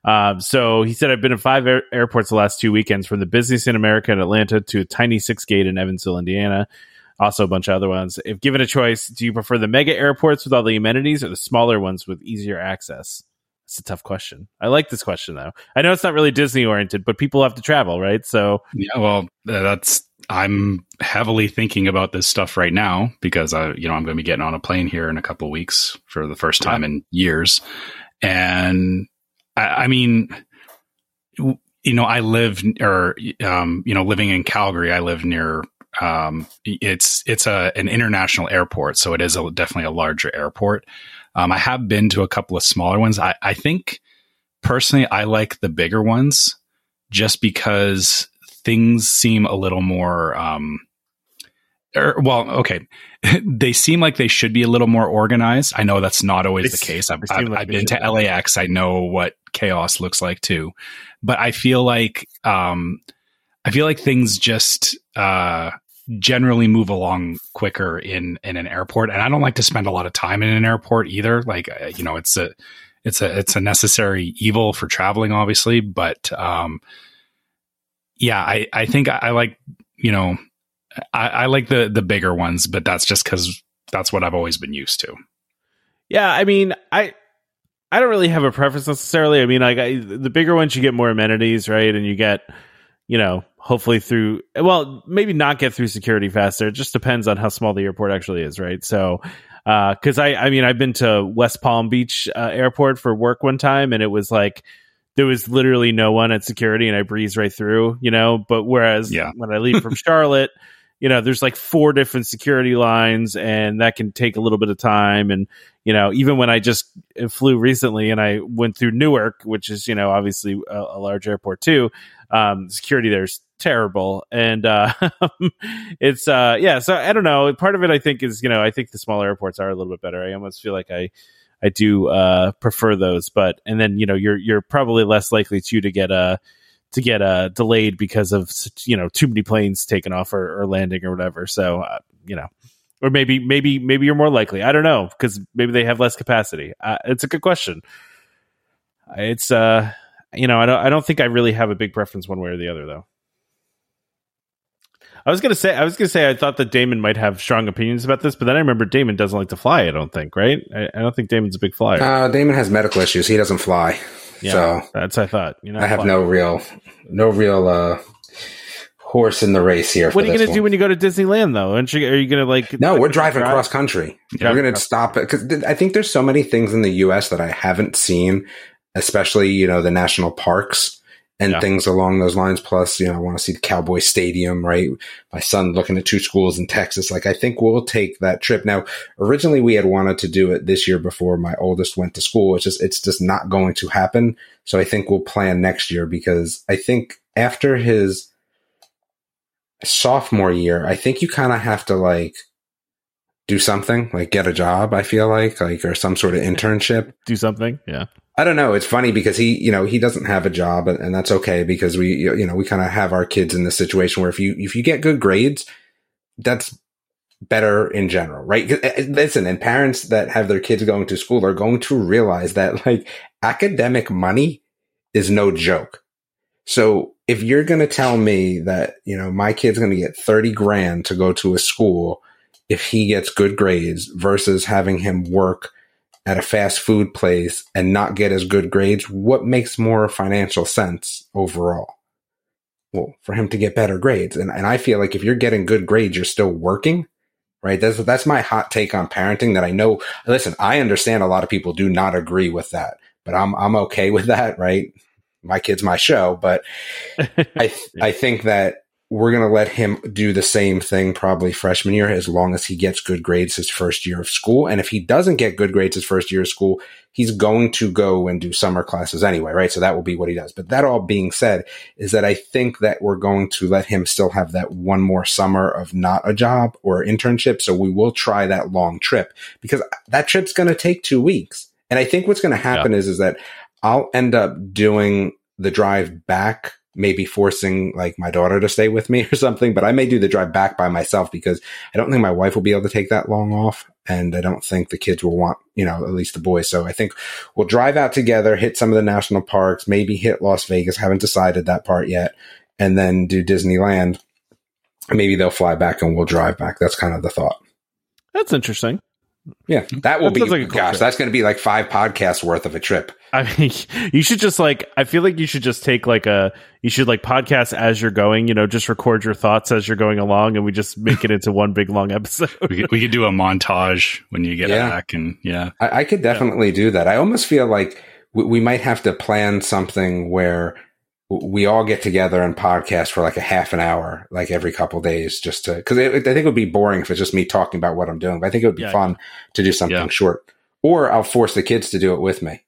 Um, so he said, "I've been in five air- airports the last two weekends, from the busiest in America in Atlanta to a tiny six gate in Evansville, Indiana. Also a bunch of other ones. If given a choice, do you prefer the mega airports with all the amenities or the smaller ones with easier access?" It's a tough question. I like this question though. I know it's not really Disney oriented, but people have to travel, right? So Yeah, well, that's I'm heavily thinking about this stuff right now because I, you know, I'm going to be getting on a plane here in a couple of weeks for the first time in years, and I, I mean, w- you know, I live or um, you know, living in Calgary, I live near. Um, it's it's a an international airport, so it is a, definitely a larger airport. Um, I have been to a couple of smaller ones. I, I think personally, I like the bigger ones just because things seem a little more um er, well okay. They seem like they should be a little more organized. I know that's not always They the case. I've, I've, like I've been to lax i know what chaos looks like too. But i feel like um i feel like things just uh generally move along quicker in in an airport and i don't like to spend a lot of time in an airport either like uh, you know it's a it's a it's a necessary evil for traveling obviously but um yeah i i think i, I like you know I, I like the the bigger ones but that's just because that's what i've always been used to Yeah, I mean, I I don't really have a preference necessarily. I mean, like I, the bigger ones, you get more amenities, right? And you get, you know, hopefully through. Well, maybe not get through security faster. It just depends on how small the airport actually is, right? So, because I, I mean, I've been to West Palm Beach uh, Airport for work one time, and it was like there was literally no one at security, and I breezed right through, you know. But whereas Yeah. when I leave from Charlotte. You know, there's like four different security lines, and that can take a little bit of time. And you know, even when I just flew recently and I went through Newark, which is, you know, obviously a, a large airport too, um, security there's terrible. And, uh, it's, uh, yeah, so I don't know. Part of it, I think is, you know, I think the smaller airports are a little bit better. I almost feel like I, I do, uh, prefer those, but, and then, you know, you're, you're probably less likely to, to get, uh, to get uh, delayed because of you know too many planes taking off or, or landing or whatever. So uh, you know, or maybe maybe maybe you're more likely. I don't know because maybe they have less capacity. Uh, it's a good question. It's uh, you know, I don't I don't think I really have a big preference one way or the other though. I was gonna say I was gonna say I thought that Damon might have strong opinions about this, but then I remember Damon doesn't like to fly. I don't think, right? I, I don't think Damon's a big flyer. uh, Damon has medical issues; he doesn't fly. yeah, So that's I thought. You know, I have no real, no real uh, horse in the race here. What are you gonna do when you go to Disneyland though? You, are you gonna like? No, like, we're driving drive? cross country. Yeah. we're going to stop it because I think there's so many things in the U.S. that I haven't seen, especially you know the national parks. And Yeah. things along those lines. Plus, you know, I want to see the Cowboy Stadium, right? My son looking at two schools in Texas. Like, I think we'll take that trip. Now, originally we had wanted to do it this year before my oldest went to school. It's just, it's just not going to happen. So I think we'll plan next year because I think after his sophomore year, I think you kind of have to like do something, like get a job, I feel like, like, or some sort of internship. Do something. Yeah. I don't know. It's funny because he, you know, he doesn't have a job and, that's okay because we, you know, we kind of have our kids in this situation where if you, if you get good grades, that's better in general, right? 'Cause, uh, Listen, and parents that have their kids going to school are going to realize that like academic money is no joke. So if you're going to tell me that, you know, my kid's going to get 30 grand to go to a school if he gets good grades versus having him work at a fast food place and not get as good grades, what makes more financial sense overall? Well, for him to get better grades. And, and I feel like if you're getting good grades, you're still working, right? That's, that's my hot take on parenting that I know. Listen, I understand a lot of people do not agree with that, but I'm, I'm okay with that, right? My kid's my show, but I, I think that we're going to let him do the same thing probably freshman year as long as he gets good grades his first year of school. And if he doesn't get good grades his first year of school, he's going to go and do summer classes anyway, right? So that will be what he does. But that all being said is that I think that we're going to let him still have that one more summer of not a job or internship. So we will try that long trip because that trip's going to take two weeks. And I think what's going to happen is, is that I'll end up doing the drive back maybe forcing like my daughter to stay with me or something, but I may do the drive back by myself because I don't think my wife will be able to take that long off. And I don't think the kids will want, you know, at least the boys. So I think we'll drive out together, hit some of the national parks, maybe hit Las Vegas. Haven't decided that part yet. And then do Disneyland. Maybe they'll fly back and we'll drive back. That's kind of the thought. That's interesting. Yeah. That will That be, like gosh, trip. that's going to be like five podcasts worth of a trip. I mean, you should just like, I feel like you should just take like a, you should like podcast as you're going, you know, just record your thoughts as you're going along and we just make it into one big long episode. We could, we could do a montage when you get Yeah. back, and yeah, I, I could definitely do that. I almost feel like we, we might have to plan something where we all get together and podcast for like a half an hour, like every couple days, just to because I think it would be boring if it's just me talking about what I'm doing. But I think it would be Yeah. fun to do something Yeah. short, or I'll force the kids to do it with me.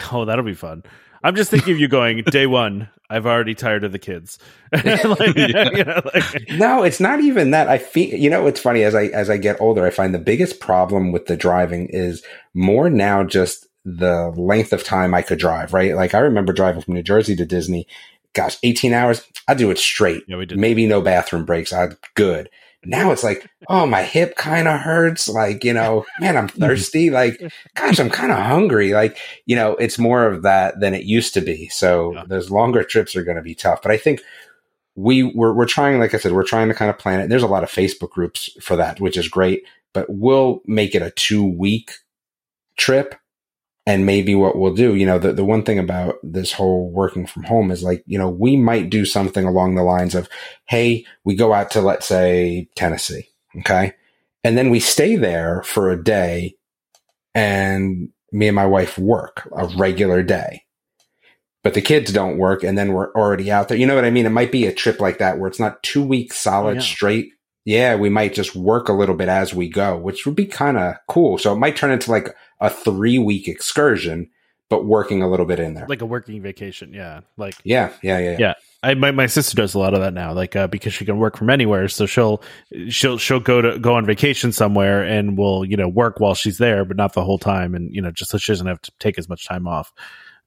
Oh, that'll be fun. I'm just thinking of you going day one. I've already tired of the kids. Like, you know, like- No, it's not even that. I feel you know it's funny as I as I get older, I find the biggest problem with the driving is more now just the length of time I could drive. Right, like I remember driving from New Jersey to Disney. Gosh, eighteen hours. I do it straight. yeah, we did. Maybe no bathroom breaks. I good. Now it's like, oh, my hip kind of hurts. Like, you know, man, I'm thirsty. Like, gosh, I'm kind of hungry. Like, you know, it's more of that than it used to be. So Yeah. those longer trips are going to be tough. But I think we we're, we're trying, like I said, we're trying to kind of plan it. There's a lot of Facebook groups for that, which is great. But we'll make it a two week trip. And maybe what we'll do, you know, the, the one thing about this whole working from home is like, you know, we might do something along the lines of, hey, we go out to, let's say, Tennessee. Okay. And then we stay there for a day and me and my wife work a regular day. But the kids don't work and then we're already out there. You know what I mean? It might be a trip like that where it's not two weeks solid oh, yeah. straight. Yeah, we might just work a little bit as we go, which would be kind of cool. So it might turn into like a three week excursion, but working a little bit in there. like a working vacation. Yeah. Like, yeah, yeah, yeah, yeah. Yeah. I my, my sister does a lot of that now, like uh, because she can work from anywhere. So she'll she'll she'll go to go on vacation somewhere and will you know work while she's there, but not the whole time, and you know just so she doesn't have to take as much time off.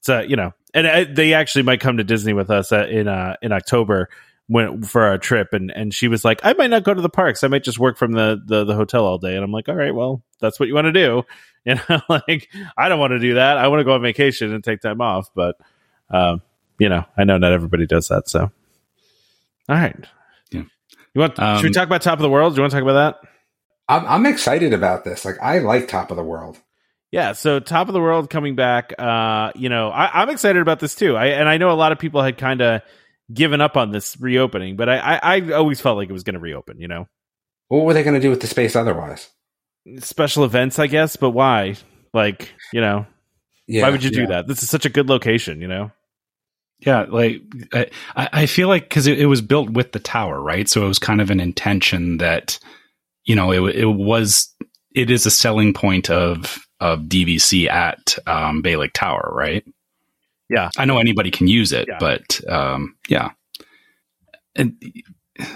So you know, and uh, they actually might come to Disney with us uh, in uh, in October when for our trip, and and she was like, I might not go to the parks, I might just work from the the, the hotel all day, and I'm like, all right, well, that's what you want to do, you know, like I don't want to do that. I want to go on vacation and take time off, but. Um, you know, I know not everybody does that. So, all right. Yeah. You want? Um, should we talk about Top of the World? Do you want to talk about that? I'm, I'm excited about this. Like, I like Top of the World. Yeah. So, Top of the World coming back. Uh, you know, I, I'm excited about this too. I and I know a lot of people had kind of given up on this reopening, but I, I, I always felt like it was going to reopen. You know, What were they going to do with the space otherwise? special events, I guess. But why? Like, you know, Yeah, why would you do that? This is such a good location. You know. Yeah, like I, I feel like because it, it, was built with the tower, right? So it was kind of an intention that, you know, it, it was it is a selling point of of DVC at um, Bay Lake Tower, right? Yeah, I know anybody can use it, yeah. but um, yeah, and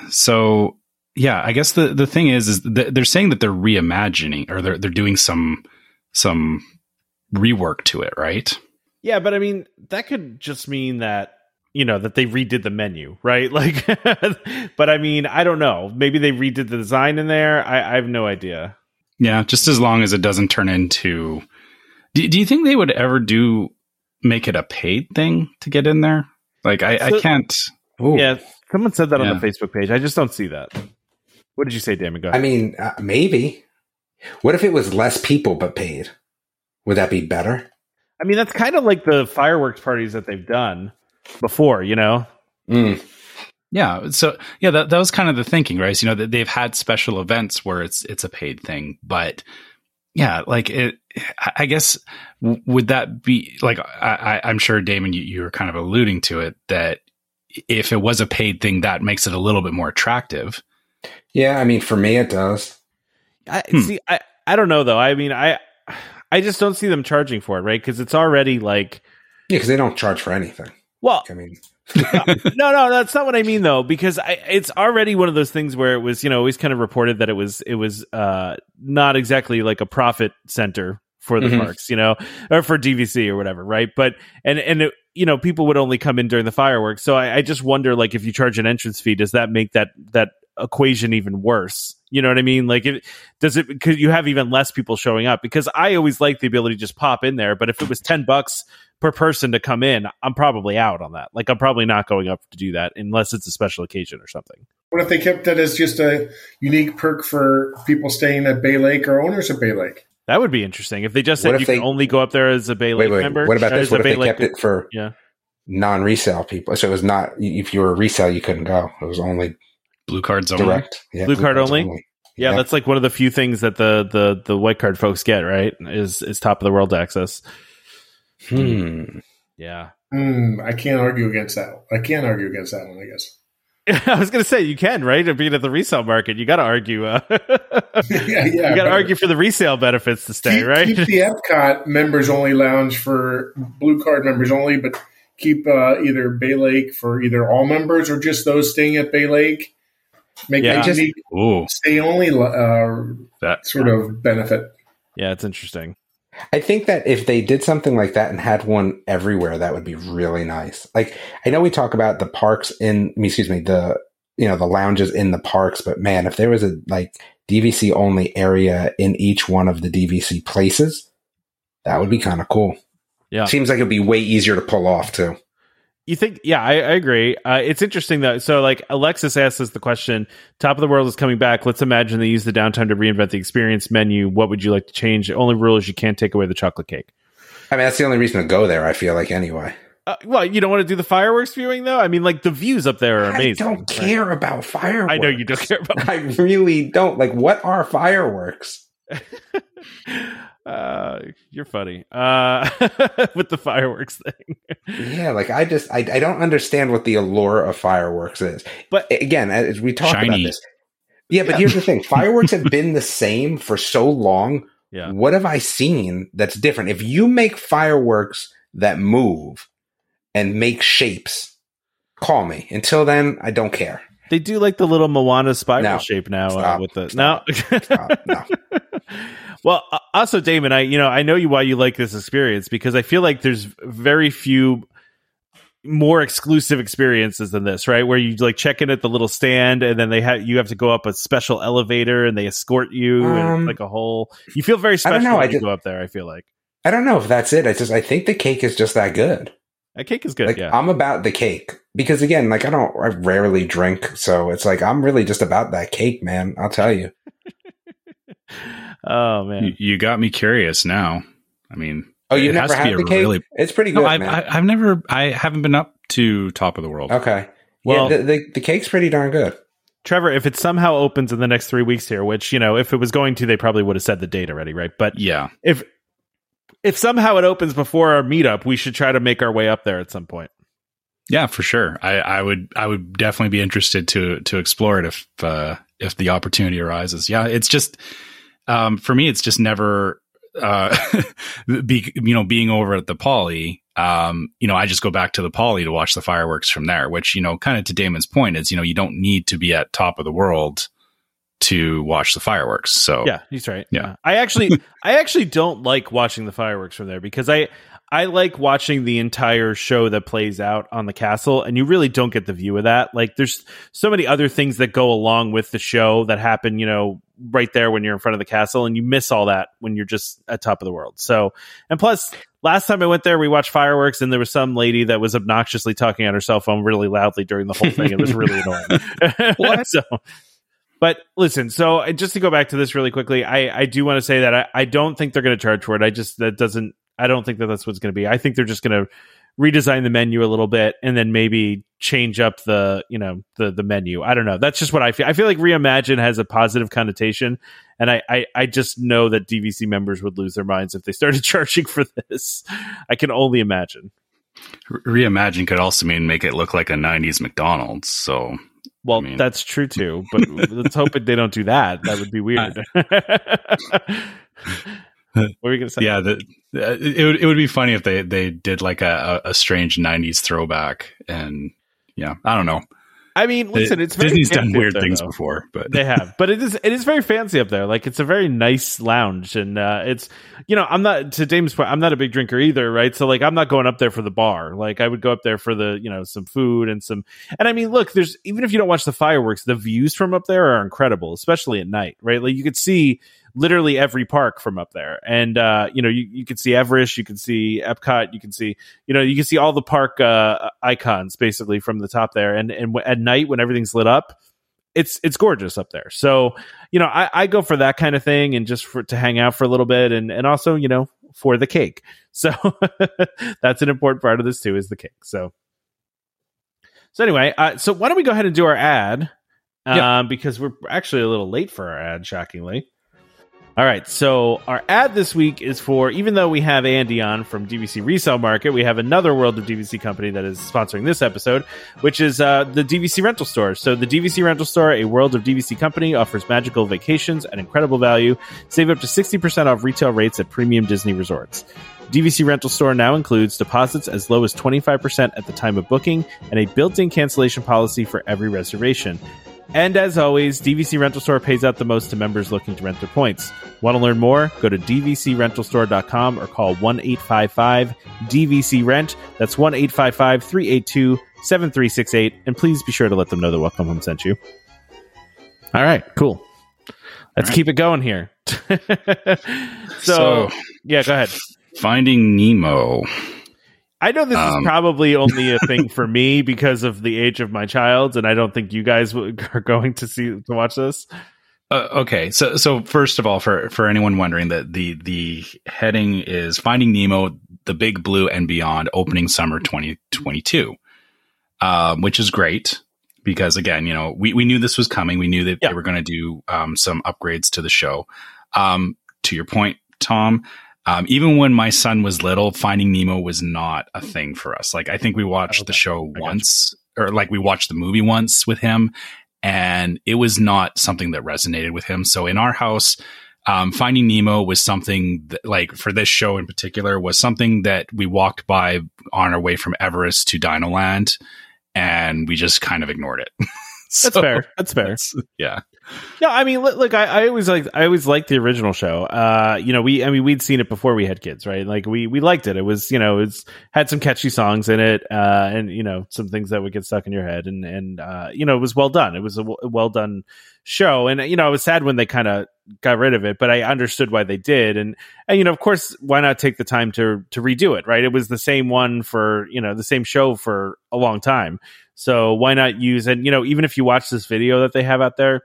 so yeah, I guess the the thing is, is they're saying that they're reimagining or they're they're doing some some rework to it, right? Yeah, but I mean, that could just mean that you know that they redid the menu, right? Like, but I mean, I don't know. Maybe they redid the design in there. I, I have no idea. Yeah, just as long as it doesn't turn into. Do, do you think they would ever do make it a paid thing to get in there? Like, I, so, I can't. Ooh. Yeah, someone said that yeah. on the Facebook page. I just don't see that. What did you say, Damon? Go ahead. I mean, uh, maybe. What if it was less people but paid? Would that be better? I mean, that's kind of like the fireworks parties that they've done before, you know? Mm. Yeah. So yeah, that, that was kind of the thinking, right? So, you know, that they've had special events where it's it's a paid thing, but yeah, like it. I guess would that be like I, I'm sure Damon, you, you were kind of alluding to it that if it was a paid thing, that makes it a little bit more attractive. Yeah, I mean, for me, it does. I hmm. see. I I don't know though. I mean, I I just don't see them charging for it, right? Because it's already like yeah, because they don't charge for anything. Well, I mean, no, no, that's not what I mean though. Because I, it's already one of those things where it was, you know, always kind of reported that it was, it was uh, not exactly like a profit center for the mm-hmm. parks, you know, or for DVC or whatever, right? But and and it, you know, people would only come in during the fireworks. So I, I just wonder, like, if you charge an entrance fee, does that make that that equation even worse? You know what I mean? Like, it, does it? Because you have even less people showing up. Because I always like the ability to just pop in there. But if it was ten bucks per person to come in, I'm probably out on that. Like, I'm probably not going up to do that unless it's a special occasion or something. What if they kept that as just a unique perk for people staying at Bay Lake or owners of Bay Lake? That would be interesting if they just said you they, can only go up there as a Bay Lake wait, wait, member. What about this? What if Bay they Lake kept it for yeah. non-resale people? So it was not if you were a resale, you couldn't go. It was only blue cards only. Direct, yeah, blue, blue card only. only. Yeah, yeah, that's like one of the few things that the the the white card folks get. Right, is is top of the world access. Hmm. Yeah. Hmm. I can't argue against that. I can't argue against that one. I guess. I was going to say you can, right? Being at the resale market, you got to argue. Uh, yeah, yeah. You got to argue for the resale benefits to stay, keep, right? Keep the Epcot members only lounge for blue card members only, but keep uh, either Bay Lake for either all members or just those staying at Bay Lake. Make yeah. just stay only uh, that sort of benefit. Yeah, it's interesting. I think that if they did something like that and had one everywhere, that would be really nice. Like I know we talk about the parks in, excuse me, the you know the lounges in the parks, but man, if there was a like DVC only area in each one of the DVC places, that would be kind of cool. Yeah, seems like it'd be way easier to pull off too. You think? Yeah, I, I agree. Uh, it's interesting though. So, like Alexis asks us the question: "Top of the world is coming back. Let's imagine they use the downtime to reinvent the experience menu. What would you like to change? The only rule is you can't take away the chocolate cake." I mean, that's the only reason to go there. I feel like anyway. Uh, well, you don't want to do the fireworks viewing though. I mean, like the views up there are amazing. I don't care right? about fireworks. I know you don't care about. I really don't. Like, what are fireworks? Uh, you're funny. Uh, with the fireworks thing. yeah, like I just I, I don't understand what the allure of fireworks is. But again, as we talk about this, yeah, but here's the thing: fireworks have been the same for so long. Yeah. What have I seen that's different? If you make fireworks that move and make shapes, call me. Until then, I don't care. They do like the little Moana spiral no. shape now uh, with the Stop. no. Stop. no. Well, uh, also Damon, I you know I know you why you like this experience because I feel like there's very few more exclusive experiences than this, right? Where you like check in at the little stand and then they have you have to go up a special elevator and they escort you um, and like a whole. You feel very special I when I you just, go up there. I feel like I don't know if that's it. I just I think the cake is just that good. A cake is good. Like, yeah, I'm about the cake because again, like I don't, I rarely drink, so it's like I'm really just about that cake, man. I'll tell you. Oh man, you, you, got me curious now. I mean, oh, you never had the cake? Really, it's pretty good. No, I've, I, have never, I haven't been up to top of the world. Okay, well, yeah, the, the, the cake's pretty darn good. Trevor, if it somehow opens in the next three weeks here, which you know, if it was going to, they probably would have said the date already, right? But yeah, if if somehow it opens before our meetup, we should try to make our way up there at some point. Yeah, for sure. I, I would I would definitely be interested to to explore it if uh, if the opportunity arises. Yeah, it's just um, for me, it's just never uh, be, you know being over at the Poly. Um, you know, I just go back to the Poly to watch the fireworks from there. Which you know, kind of to Damon's point is, you know, you don't need to be at top of the world to watch the fireworks. So Yeah, he's right. Yeah. I actually I actually don't like watching the fireworks from there because I I like watching the entire show that plays out on the castle and you really don't get the view of that. Like there's so many other things that go along with the show that happen, you know, right there when you're in front of the castle and you miss all that when you're just at top of the world. So, and plus last time I went there, we watched fireworks and there was some lady that was obnoxiously talking on her cell phone really loudly during the whole thing. It was really annoying. What? so, but listen, so uh, just to go back to this really quickly, I, I do want to say that I, I don't think they're going to charge for it. I just, that doesn't, I don't think that that's what's going to be. I think they're just going to redesign the menu a little bit and then maybe change up the, you know, the, the menu. I don't know. That's just what I feel. I feel like reimagine has a positive connotation. And I, I, I just know that DVC members would lose their minds if they started charging for this. I can only imagine. reimagine could also mean make it look like a '90s McDonald's. So Well, I mean- that's true too, but let's hope it, they don't do that. That would be weird. what were you going to say? yeah, the, uh, it would it would be funny if they they did like a, a strange '90s throwback. And yeah, I don't know. I mean, listen, it's very Disney's done weird there, things though. before, but they have. But it is it is very fancy up there. Like it's a very nice lounge and uh it's you know i'm not to Damon's point i'm not a big drinker either right? So like i'm not going up there for the bar. Like i would go up there for the you know some food and some and i mean look there's even if you don't watch the fireworks the views from up there are incredible especially at night right? Like you could see literally every park from up there and uh you know you, you could see everest you can see epcot you can see you know you can see all the park uh icons basically from the top there and and w- at night when everything's lit up it's it's gorgeous up there. So, you know, I, I go for that kind of thing and just for to hang out for a little bit and and also, you know, for the cake. So that's an important part of this too, is the cake. So so anyway, uh, so why don't we go ahead and do our ad? Um, Yeah. because we're actually a little late for our ad, shockingly. All right, so our ad this week is for even though we have Andy on from DVC Resale Market, we have another World of DVC company that is sponsoring this episode, which is uh, the DVC Rental Store. So the DVC Rental Store, a World of DVC company, offers magical vacations at incredible value. Save up to 60% off retail rates at premium Disney resorts. DVC Rental Store now includes deposits as low as 25% at the time of booking and a built-in cancellation policy for every reservation. And as always, DVC Rental Store pays out the most to members looking to rent their points. Want to learn more? Go to dvcrentalstore.com or call 1 855 DVC Rent. That's 1 855 382 7368. And please be sure to let them know that Welcome Home sent you. All right, cool. Let's right. keep it going here. so, So- yeah, go ahead. Finding Nemo. I know this is Um, probably only a thing for me because of the age of my child, and I don't think you guys are going to see to watch this. Uh, okay, so so first of all, for for anyone wondering, that the the heading is Finding Nemo: The Big Blue and Beyond, opening summer 2022, um, which is great because again, you know, we we knew this was coming. We knew that Yeah. they were going to do um, some upgrades to the show. Um, to your point, Tom. Um, even when my son was little, Finding Nemo was not a thing for us. Like I think we watched the show gotcha. once, or like we watched the movie once with him, and it was not something that resonated with him. So in our house, um, Finding Nemo was something that, like for this show in particular, was something that we walked by on our way from Everest to Dino Land, and we just kind of ignored it. That's fair. That's fair. Yeah. No, I mean, look, look I, I always like, I always liked the original show. Uh, you know, we, I mean, we'd seen it before we had kids, right? Like we, we liked it. It was, you know, it's had some catchy songs in it, uh, and you know, some things that would get stuck in your head, and and uh, you know, it was well done. It was a, w- a well done show, and you know, I was sad when they kind of got rid of it, but I understood why they did, and and you know, of course, why not take the time to to redo it, right? It was the same one for you know the same show for a long time, so why not use and you know, even if you watch this video that they have out there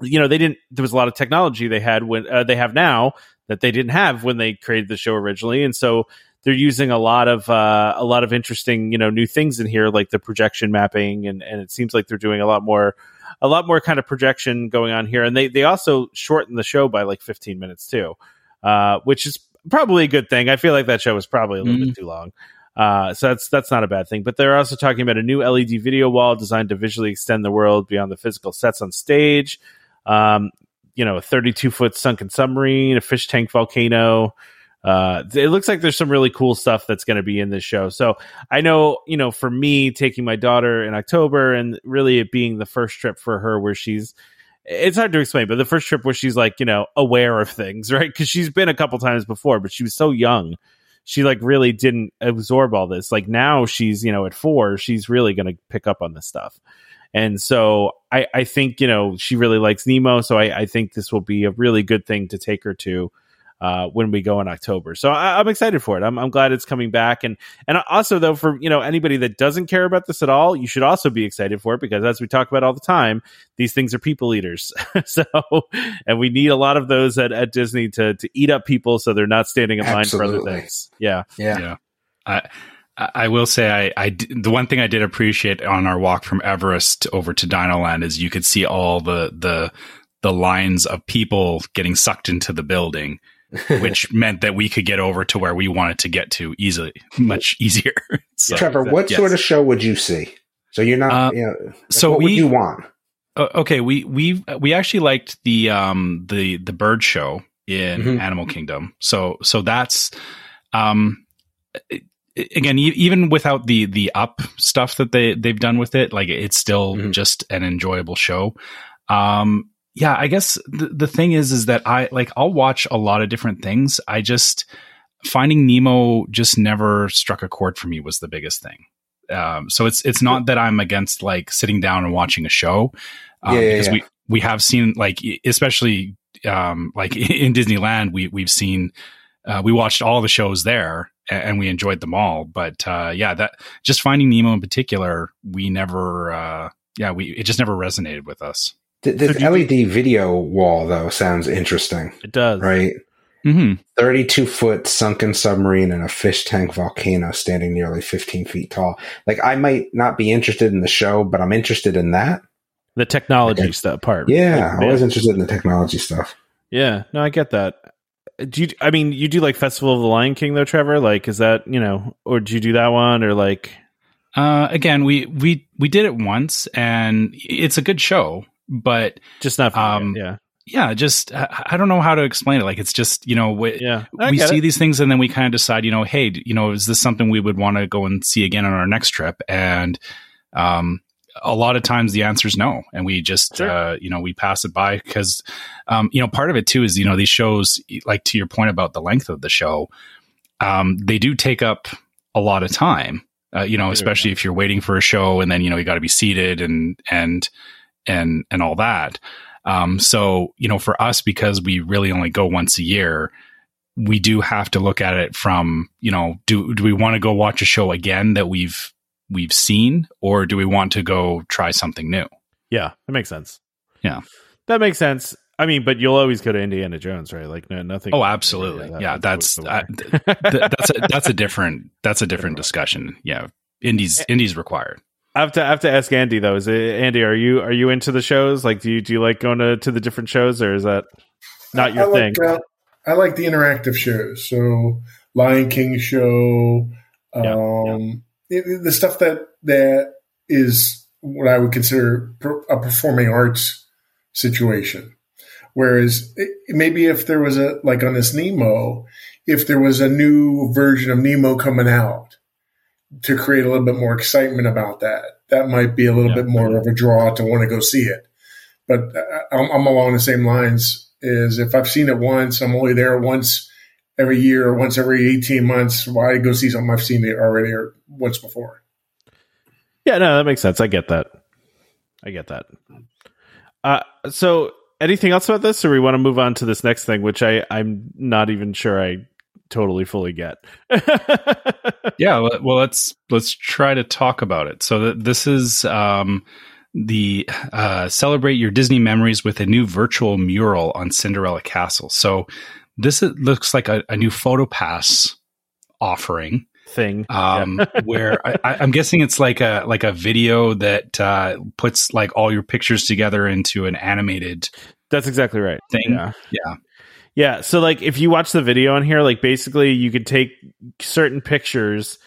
you know they didn't there was a lot of technology they had when uh, they have now that they didn't have when they created the show originally. And so they're using a lot of uh, a lot of interesting you know new things in here like the projection mapping and and it seems like they're doing a lot more a lot more kind of projection going on here. And they they also shorten the show by like 15 minutes too uh, which is probably a good thing. I feel like that show was probably a little Mhm. bit too long Uh, so that's that's not a bad thing. But they're also talking about a new LED video wall designed to visually extend the world beyond the physical sets on stage. Um, you know, a 32 foot sunken submarine, a fish tank volcano. Uh, it looks like there's some really cool stuff that's going to be in this show. So I know, you know, for me taking my daughter in October and really it being the first trip for her where she's, it's hard to explain, but the first trip where she's like, you know, aware of things, right? Because she's been a couple times before, but she was so young. She like really didn't absorb all this. Like now she's, you know, at four, she's really going to pick up on this stuff. And so I, I think, you know, she really likes Nemo. So I, I think this will be a really good thing to take her to uh, when we go in October. So I, am excited for it. I'm, I'm glad it's coming back. And, and also though, for, you know, anybody that doesn't care about this at all, you should also be excited for it because as we talk about all the time, these things are people eaters. so, and we need a lot of those at, at Disney to, to eat up people so they're not standing in line for other things. Yeah. Yeah. Yeah. I, I will say I the one thing I did appreciate on our walk from Everest over to Dinoland is you could see all the the the lines of people getting sucked into the building, which meant that we could get over to where we wanted to get to easily, much easier. so, Trevor, what yes. sort of show would you see? So you're not, Uh, you know, so what would we- you want? Uh, okay, we we we actually liked the um the the bird show in Mhm. Animal Kingdom. So so that's um it- again e- even without the the up stuff that they they've done with it, like it's still Mhm. just an enjoyable show. Um yeah, I guess the the thing is is that I like I'll watch a lot of different things. I just finding Nemo just never struck a chord for me was the biggest thing. Um, so it's it's not that I'm against like sitting down and watching a show, um, Yeah, yeah, because yeah. we we have seen like especially um, like in Disneyland we we've seen uh, we watched all the shows there and we enjoyed them all. But uh, yeah, that just finding Nemo in particular, we never uh, yeah we it just never resonated with us. Th- This So do you LED video wall, though, sounds interesting, It does. right? hmm 32 foot sunken submarine and a fish tank volcano standing nearly 15 feet tall. Like, I might not be interested in the show, but I'm interested in that. The technology Okay. stuff part. Yeah, Like, I was interested in the technology stuff. Yeah, no, I get that. Do you? I mean, you do like Festival of the Lion King though, Trevor? Like, is that you know, or do you do that one, or like? Uh, again, we we we did it once, and it's a good show, but Just not. Um, yeah, yeah, just I, I don't know how to explain it. Like it's just you know we, yeah. We see it. these things and then we kind of decide, you know, hey, you know, is this something we would want to go and see again on our next trip? And um, a lot of times the answer is no, and we just Sure. uh, you know we pass it by because um, you know part of it too is you know these shows like to your point about the length of the show, um, they do take up a lot of time. Uh, you know, especially if you're waiting for a show and then you know you got to be seated and and and and all that. Um, so you know, for us because we really only go once a year, we do have to look at it from you know do do we want to go watch a show again that we've we've seen or do we want to go try something new Yeah, that makes sense. Yeah. that makes sense. I mean, but you'll always go to Indiana Jones, right? Like, no, nothing. oh absolutely yeah, that's I, th- that's a, that's a different that's a different discussion yeah indies indies required I have to I have to ask Andy though. Is it, Andy? Are you are you into the shows? Like, do you do you like going to, to the different shows, or is that not your I thing? like, uh, I like the interactive shows. So Lion King show, Yeah, um, it- the stuff that that is what I would consider a performing arts situation. Whereas it, maybe if there was a like on this Nemo, if there was a new version of Nemo coming out to create a little bit more excitement about that, that might be a little Yeah. bit more of a draw to want to go see it. But uh, I'm, I'm along the same lines. Is if I've seen it once, I'm only there once every year or once every 18 months. Why go see something I've seen it already or once before? Yeah, no, that makes sense. I get that. I get that. Uh, so anything else about this, or we want to move on to this next thing, which I I'm not even sure I totally fully get. yeah well well, let's let's try to talk about it so th- this is um the uh, celebrate your disney memories with a new virtual mural on cinderella castle so this is, looks like a, a new photo pass offering thing. um where I, I- i'm guessing it's like a like a video that uh puts like all your pictures together into an animated That's exactly right. thing Yeah. yeah Yeah. So like if you watch the video on here, like basically you could take certain pictures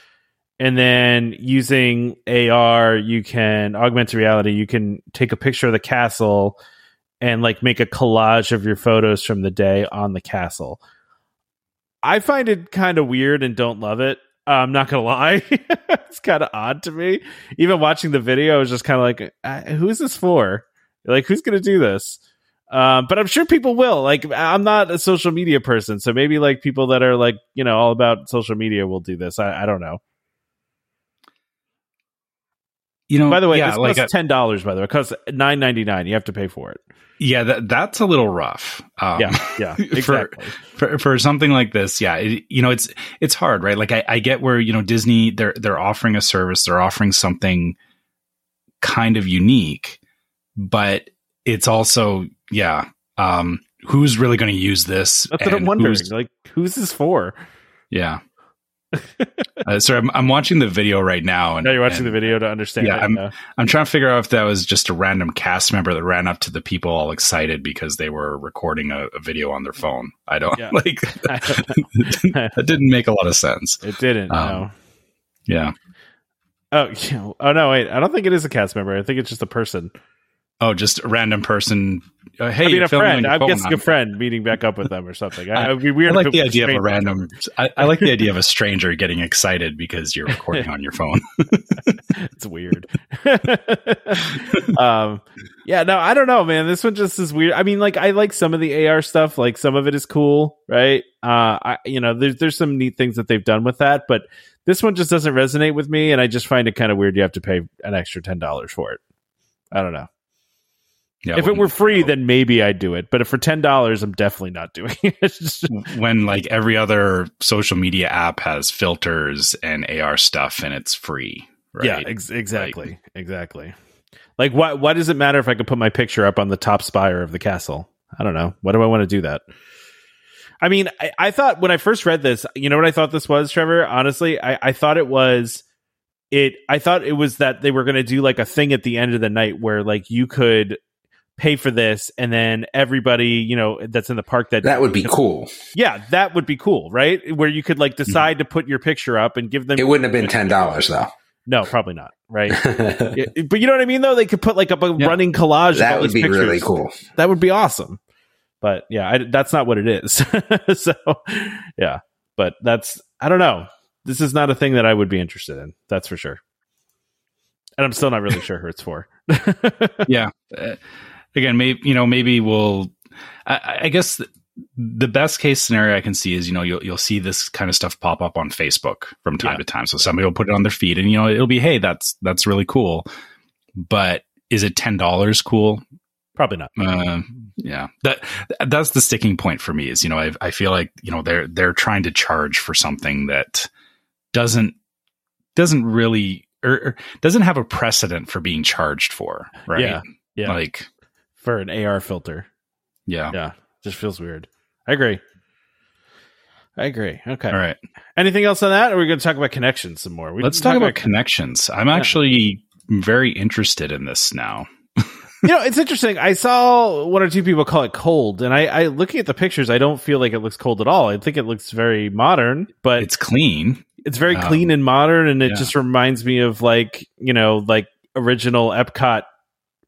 and then using AR, you can augmented reality. You can take a picture of the castle and like make a collage of your photos from the day on the castle. I find it kind of weird and don't love it. I'm not gonna lie, it's kind of odd to me. Even watching the video, I was just kind of like, uh, "Who's this for? Like, who's gonna do this?" Um, but I'm sure people will. Like, I'm not a social media person, so maybe like people that are like, you know, all about social media will do this. I, I don't know. You know, By the way, yeah, this like costs ten dollars. By the way, it costs nine ninety nine. You have to pay for it. yeah, that, that's a little rough. Um, Yeah, yeah, for- for for something like this, yeah, it, you know, it's it's hard, right? Like I, I get where you know Disney they're they're offering a service, they're offering something kind of unique, but it's also yeah, um, who's really going to use this? That's what I'm wondering. who's- Like, who's this for? Yeah. uh, sorry, I'm, I'm watching the video right now, and Now you're watching and the video to understand. Yeah, it, I'm- I'm trying to figure out if that was just a random cast member that ran up to the people all excited because they were recording a, a video on their phone. I don't Yeah. like that didn't make a lot of sense. it didn't. Um, no. Yeah. Oh, yeah. oh no! Wait, I don't think it is a cast member. I think it's just a person. Oh, just a random person. Uh, hey, I mean, a friend. I'm guessing a friend meeting back up with them or something. I, I- it'd be weird. if like the idea of a stranger. random. I, I like the idea of a stranger getting excited because you're recording on your phone. it's weird. um, yeah, no, I don't know, man. This one just is weird. I mean, like, I like some of the AR stuff. Like, some of it is cool, right? Uh, I, you know, there's there's some neat things that they've done with that, but this one just doesn't resonate with me, and I just find it kind of weird. You have to pay an extra ten dollars for it. I don't know. Yeah, if it were free, then maybe I'd do it. But if for ten dollars, I'm definitely not doing it. When like every other social media app has filters and AR stuff and it's free, right? Yeah, ex- exactly, exactly. Like, what? Why does it matter if I could put my picture up on the top spire of the castle? I don't know. Why do I want to do that? I mean, I, I thought when I first read this, you know what I thought this was, Trevor. Honestly, I, I thought it was it. I thought it was that they were going to do like a thing at the end of the night where like you could pay for this, and then everybody, you know, that's in the park that That would be cool. yeah, that would be cool, right? Where you could like decide to put your picture up and give them. It wouldn't have been ten dollars though. No, probably not. Right. Yeah, but you know what I mean, though. They could put like up a Yeah. running collage. that would be pictures. really cool. That would be awesome. But yeah, I, that's not what it is. so yeah, but that's I don't know. This is not a thing that I would be interested in. That's for sure. And I'm still not really sure who it's for. yeah. Uh, again, maybe you know, maybe we'll. I, I guess the, the best case scenario I can see is you know you'll you'll see this kind of stuff pop up on Facebook from time Yeah. to time. So somebody will put it on their feed, and you know it'll be hey that's that's really cool. But is it ten dollars cool? Probably not. Uh, yeah, that that's the sticking point for me. Is you know I I feel like you know they're they're trying to charge for something that doesn't doesn't really or, or doesn't have a precedent for being charged for. Right? Yeah. Yeah. Like for an AR filter. yeah. Yeah. Just feels weird. I agree. I agree. Okay. All right. Anything else on that? Or are we going to talk about connections some more? We Let's didn't talk about connections. I'm actually very interested in this now. you know, it's interesting. I saw one or two people call it cold, and I, I looking at the pictures, I don't feel like it looks cold at all. I think it looks very modern, but It's clean. it's very um, clean and modern, and it yeah. just reminds me of like you know, like original Epcot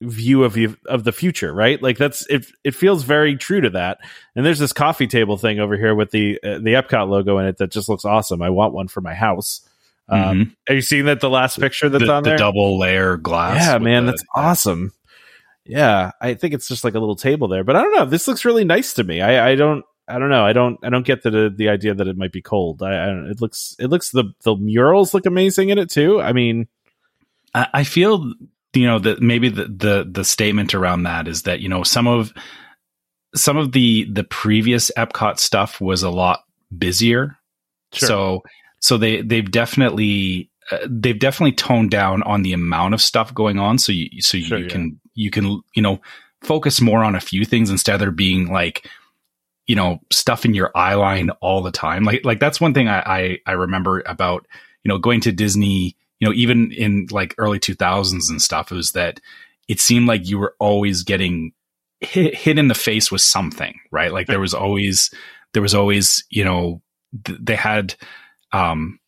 view of the of the future, right? Like that's it. It feels very true to that. And there's this coffee table thing over here with the uh, the Epcot logo in it that just looks awesome. I want one for my house. Um, Mhm. Have you seen that the last picture that's the, on the there? double layer glass. Yeah, man, the- that's awesome. Yeah, I think it's just like a little table there, but I don't know. This looks really nice to me. I, I don't, I don't know. I don't, I don't get the the idea that it might be cold. I, I don't, it looks, it looks the the murals look amazing in it too. I mean, I, I feel you know that maybe the, the the statement around that is that you know some of some of the the previous Epcot stuff was a lot busier. Sure. So so they they've definitely uh, they've definitely toned down on the amount of stuff going on. So you so Sure, you yeah. can you can you know focus more on a few things instead of there being like you know stuff in your eye line all the time. Like like that's one thing I I, I remember about you know going to Disney. You know even in like early two thousands and stuff, it was that it seemed like you were always getting hit, hit in the face with something, right? Like there was always, there was always, you know, th- they had, um,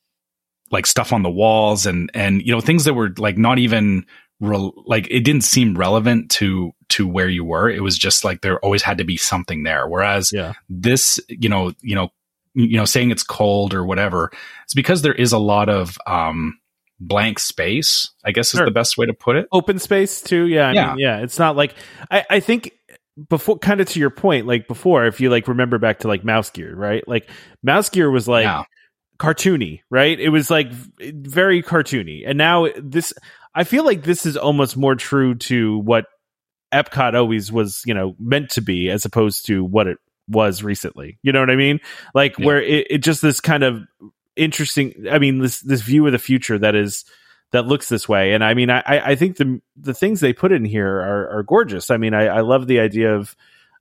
like stuff on the walls and and you know things that were like not even re- like it didn't seem relevant to to where you were it was just like there always had to be something there whereas Yeah. this you know you know you know saying it's cold or whatever it's because there is a lot of um blank space i guess is the best way to put it open space too. Yeah, I Yeah. mean, yeah. It's not like I, I think before, kind of to your point, like before, if you like remember back to like Mouse Gear, right? Like Mouse Gear was like yeah cartoony, right? It was like very cartoony, and now this, I feel like this is almost more true to what Epcot always was, you know, meant to be, as opposed to what it was recently. You know what I mean? Like Yeah. where it, it just this kind of interesting. I mean, this this view of the future that is that looks this way. And I mean, I, I think the the things they put in here are, are gorgeous. I mean, I, I love the idea of,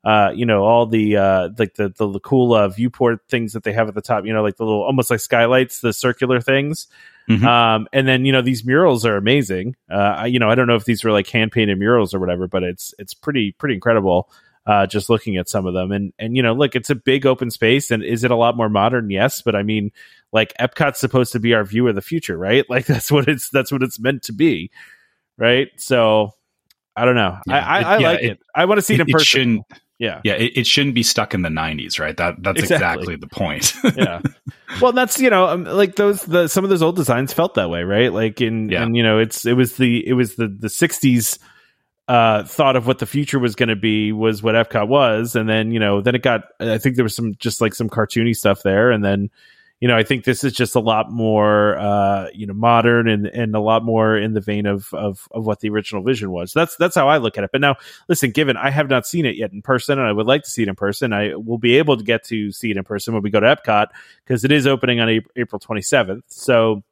uh, you know, all the uh, like the, the the cool uh, viewport things that they have at the top. You know, like the little almost like skylights, the circular things. Mhm. Um, and then you know these murals are amazing. Uh, I, you know, I don't know if these were like hand painted murals or whatever, but it's it's pretty pretty incredible. Uh, just looking at some of them, and and you know, look, it's a big open space, and is it a lot more modern? Yes, but I mean, like Epcot's supposed to be our view of the future, right? Like that's what it's that's what it's meant to be, right? So I don't know. Yeah. I I, It- I yeah, like it, it- I want to see it, in person. yeah, yeah it, it shouldn't be stuck in the 90s right that that's Exactly. exactly, the point yeah. Well, that's you know, um, like those the some of those old designs felt that way, right? Like in Yeah. and you know, it's it was the it was the the '60s uh thought of what the future was going to be was what Epcot was, and then you know, then it got. I think there was some just like some cartoony stuff there, and then you know, I think this is just a lot more uh you know modern and and a lot more in the vein of of of what the original vision was. That's that's how I look at it. But now, listen, given I have not seen it yet in person, and I would like to see it in person, I will be able to get to see it in person when we go to Epcot because it is opening on April, April 27th. So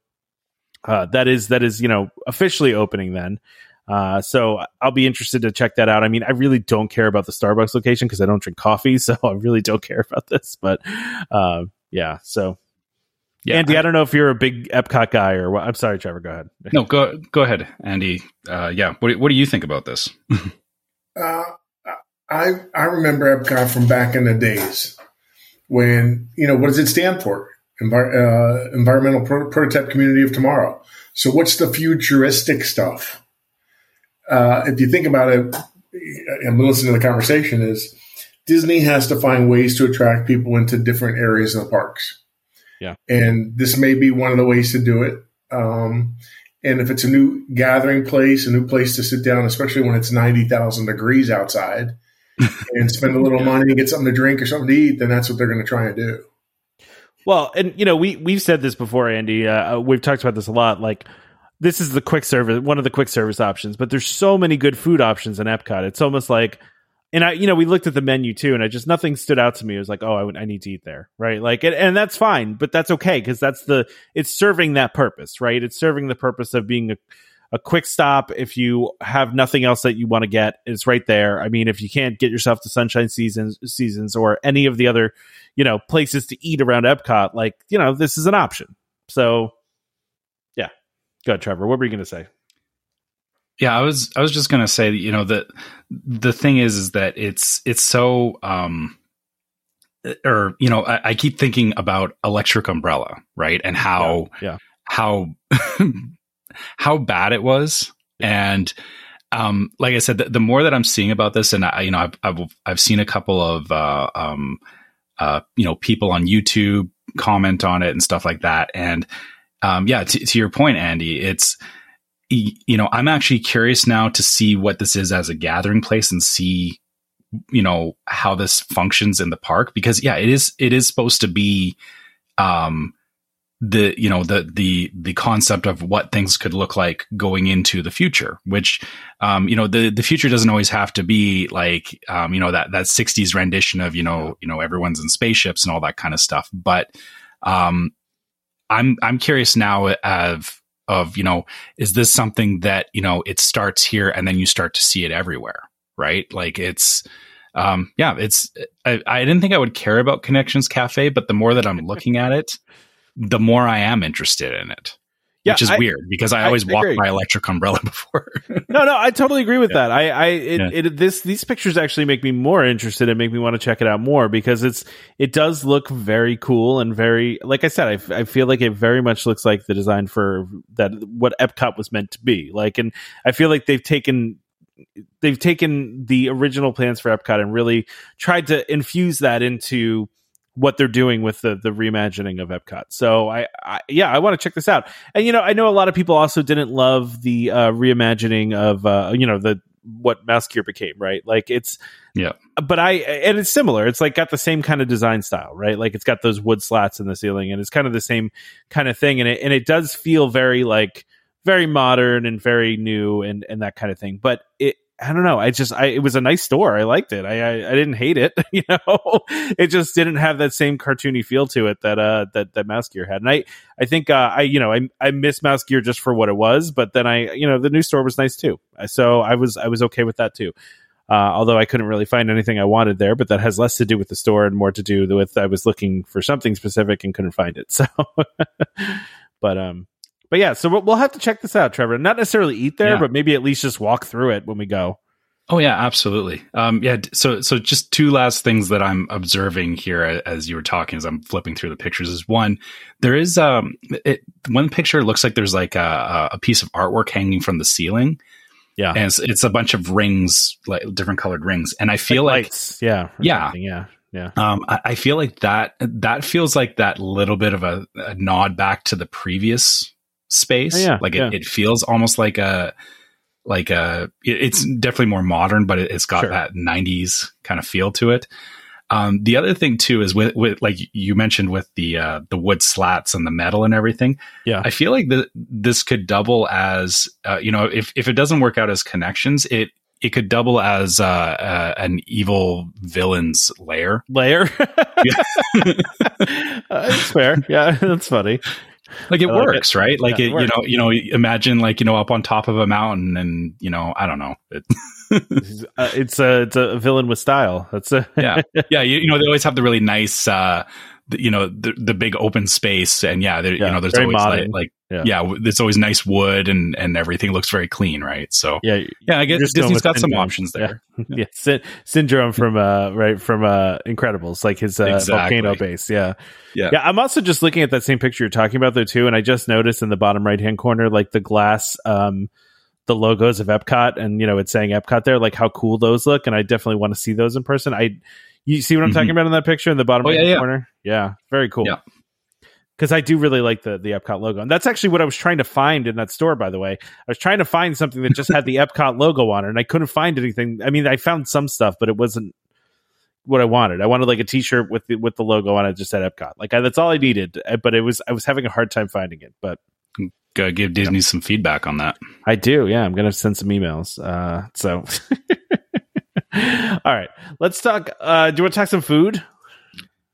uh, that is that is you know officially opening then. Uh, so I'll be interested to check that out. I mean, I really don't care about the Starbucks location because I don't drink coffee, so I really don't care about this. But uh, yeah, so yeah Andy, I don't know if you're a big Epcot guy or what. I'm sorry, Trevor. Go ahead. no go go ahead andy uh yeah what, do- what do you think about this Uh, I I remember Epcot from back in the days when you know what does it stand for? Envi- uh, environmental Pro- prototype community of tomorrow. So what's the futuristic stuff? Uh, if you think about it, and listen to the conversation is Disney has to find ways to attract people into different areas of the parks. Yeah. and this may be one of the ways to do it. Um, and if it's a new gathering place, a new place to sit down, especially when it's 90,000 degrees outside and spend a little money and get something to drink or something to eat, then that's what they're going to try and do. Well, and you know, we we've said this before, Andy. Uh, we've talked about this a lot. Like, this is the quick service, one of the quick service options, but there's so many good food options in Epcot. It's almost like, and I, you know, we looked at the menu too, and I just nothing stood out to me. It was like, oh, I, I need to eat there, right? Like, and, and that's fine, but that's okay because that's the it's serving that purpose, right? It's serving the purpose of being a a quick stop if you have nothing else that you want to get it's right there i mean if you can't get yourself to sunshine seasons seasons or any of the other you know places to eat around epcot like you know this is an option so yeah go ahead trevor what were you going to say Yeah, I was I was just gonna say, you know, that the thing is is that it's it's so um or you know, I, I keep thinking about electric umbrella, right? And how yeah how how bad it was. And um, like I said, the, the more that I'm seeing about this, and I, you know, I've, I've, I've seen a couple of, uh, um, uh, you know, people on YouTube comment on it and stuff like that. And, um, yeah, to, to your point, Andy, it's, you know, I'm actually curious now to see what this is as a gathering place and see, you know, how this functions in the park because yeah, it is, it is supposed to be, um, the you know the the the concept of what things could look like going into the future which um you know the the future doesn't always have to be like um you know that that 60s rendition of you know you know everyone's in spaceships and all that kind of stuff. But um i'm i'm curious now of of you know is this something that you know it starts here and then you start to see it everywhere right like it's um yeah it's I, I didn't think i would care about connections cafe but the more that i'm looking at it the more I am interested in it. Yeah, which is I- weird because I I always walked agree. by Electric Umbrella before. No, no, I totally agree with that. I, I, it, Yeah. it, this, these pictures actually make me more interested and make me want to check it out more because it's, it does look very cool and very, like I said, I, I feel like it very much looks like the design for that, what Epcot was meant to be. Like, and I feel like they've taken, they've taken the original plans for Epcot and really tried to infuse that into what they're doing with the the reimagining of Epcot. So I, I yeah, I want to check this out. And you know, I know a lot of people also didn't love the uh, reimagining of uh, you know the what Mouse Gear became, right? Like it's Yeah. But I and it's similar. It's like got the same kind of design style, right? Like it's got those wood slats in the ceiling, and it's kind of the same kind of thing. And it and it does feel very like very modern and very new and and that kind of thing. But it I don't know. I just, I, it was a nice store. I liked it. I, I, I didn't hate it. You know, it just didn't have that same cartoony feel to it that, uh, that, that Mouse Gear had. And I, I think, uh, I, you know, I, I miss Mouse Gear just for what it was, but then I, you know, the new store was nice too. So I was, I was okay with that too. Uh, although I couldn't really find anything I wanted there, but that has less to do with the store and more to do with I was looking for something specific and couldn't find it. So, but um, but yeah, so we'll, have to check this out, Trevor. Not necessarily eat there, Yeah. but maybe at least just walk through it when we go. Oh yeah, absolutely. Um, yeah. So so just two last things that I'm observing here as you were talking, as I'm flipping through the pictures, is one there is um it, one picture looks like there's like a, a piece of artwork hanging from the ceiling, Yeah, and it's, it's a bunch of rings, like different colored rings, and I feel like. lights. yeah, Yeah. yeah, yeah. Um, I, I feel like that that feels like that little bit of a, a nod back to the previous space. Oh, yeah, like it, yeah. it feels almost like a like a. it's definitely more modern, but it, it's got Sure. that '90s kind of feel to it. Um, the other thing too is with, with like you mentioned with the uh, the wood slats and the metal and everything. Yeah. I feel like the, this could double as uh, you know if if it doesn't work out as connections, it it could double as uh, uh, an evil villain's lair. Layer. uh, that's fair. Yeah, that's funny. Like it like works right? Like Yeah, it, it you know you know imagine like you know up on top of a mountain and you know i don't know. It, Uh, it's a it's a villain with style. That's a yeah. Yeah you, you know they always have the really nice uh the, you know the the big open space and yeah, there, Yeah, you know there's always like, like Yeah. yeah. there's always nice wood and and everything looks very clean right so yeah. yeah i guess Disney's still disney's with got some options there Yeah, Sy- syndrome from uh right from uh Incredibles, like his uh, Exactly. volcano base. Yeah, Yeah. yeah. I'm also just looking at that same picture you're talking about there too, and I just noticed in the bottom right hand corner, like the glass, um, the logos of Epcot, and you know it's saying Epcot there, like how cool those look, and I definitely want to see those in person. I, you see what I'm Mhm. talking about in that picture in the bottom Oh, right yeah, yeah. corner? Yeah, very cool. Yeah. Because I do really like the the Epcot logo, and that's actually what I was trying to find in that store. By the way, I was trying to find something that just had the Epcot logo on it, and I couldn't find anything. I mean, I found some stuff, but it wasn't what I wanted. I wanted like a T-shirt with the with the logo on it, just said Epcot. Like I, that's all I needed. Uh, But it was I was having a hard time finding it. But Gotta give disney some feedback on that I do. Yeah, I'm gonna send some emails. Uh, so. All right, let's talk. Uh, do you want to talk some food?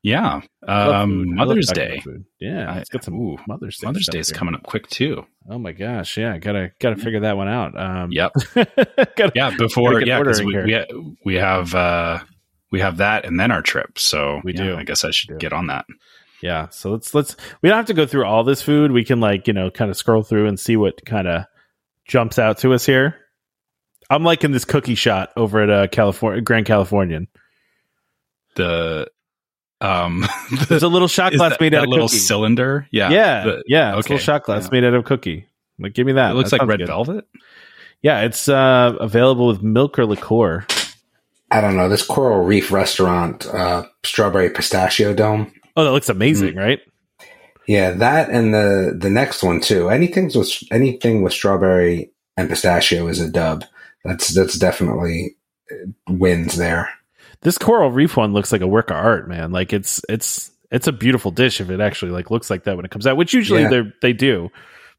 Yeah um food. I love mother's day. Yeah, I- let's get some ooh, Mother's Day. mother's day is coming up quick too Oh my gosh! Yeah, gotta gotta figure that one out. Um, yep gotta- yeah before yeah we, we, we have uh we have that and then our trip so We yeah, do. i guess i should get on that yeah. So let's let's we don't have to go through all this food. We can like you know kind of scroll through and see what kind of jumps out to us here. I'm liking this cookie shot over at uh, California Grand Californian. the um There's a little shot glass that, made out that of little cookie. cylinder yeah yeah, the- yeah. It's a little shot glass yeah. made out of cookie. Like, give me that. it looks That like red good. velvet Yeah, it's uh, available with milk or liqueur. I don't know. This Coral Reef restaurant, uh, strawberry pistachio dome. Oh, that looks amazing, right? Yeah, that and the the next one too. Anything with anything with strawberry and pistachio is a dub. That's that's definitely uh, wins there. This coral reef one looks like a work of art, man. Like it's it's it's a beautiful dish if it actually like looks like that when it comes out, which usually Yeah. they they do.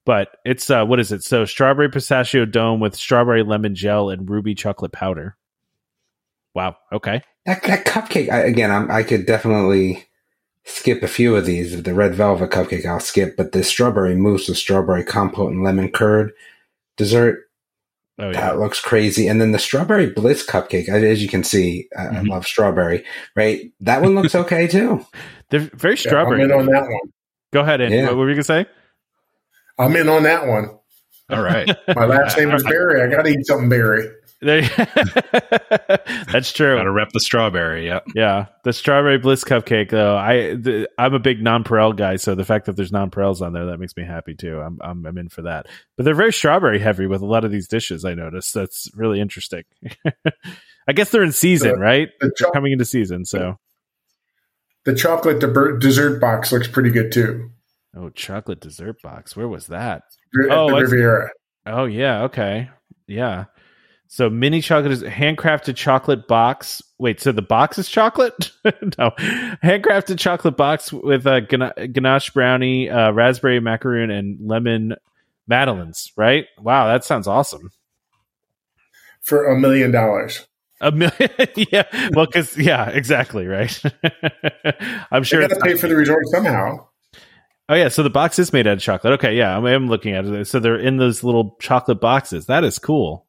But it's uh what is it? So strawberry pistachio dome with strawberry lemon gel and ruby chocolate powder. Wow. Okay. That, that cupcake I, again. I'm, I could definitely skip a few of these. The red velvet cupcake I'll skip, but the strawberry mousse with strawberry compote and lemon curd dessert Oh yeah. that looks crazy. And then the strawberry bliss cupcake, as you can see, I, I Mhm. love strawberry. Right, that one looks okay too. They're very Yeah, strawberry. I'm in on that one. Go ahead, Andy. Yeah. What were you gonna say? I'm in on that one. All right. My last name is Berry. I got to eat something Berry. There- That's true. Got to rep the strawberry. Yeah. Yeah, the strawberry bliss cupcake though. I the, I'm a big nonpareil guy, so the fact that there's nonpareils on there that makes me happy too. I'm, I'm I'm in for that. But they're very strawberry heavy with a lot of these dishes. I noticed that's really interesting. I guess they're in season, The- right? The, They're cho- coming into season, so the chocolate deber- dessert box looks pretty good too. oh, chocolate dessert box. Where was that? At Oh, the Riviera. Oh yeah, okay, yeah. So mini chocolate is handcrafted chocolate box. Wait, so the box is chocolate? no, handcrafted chocolate box with a gana- ganache brownie, uh, raspberry macaroon, and lemon madeleines. Right? Wow, that sounds awesome. for a million dollars. A million, yeah. Well, because yeah, exactly, right. I'm sure. got to pay for the resort somehow. oh yeah, so the box is made out of chocolate. Okay, yeah, I'm, I'm looking at it. So they're in those little chocolate boxes. That is cool.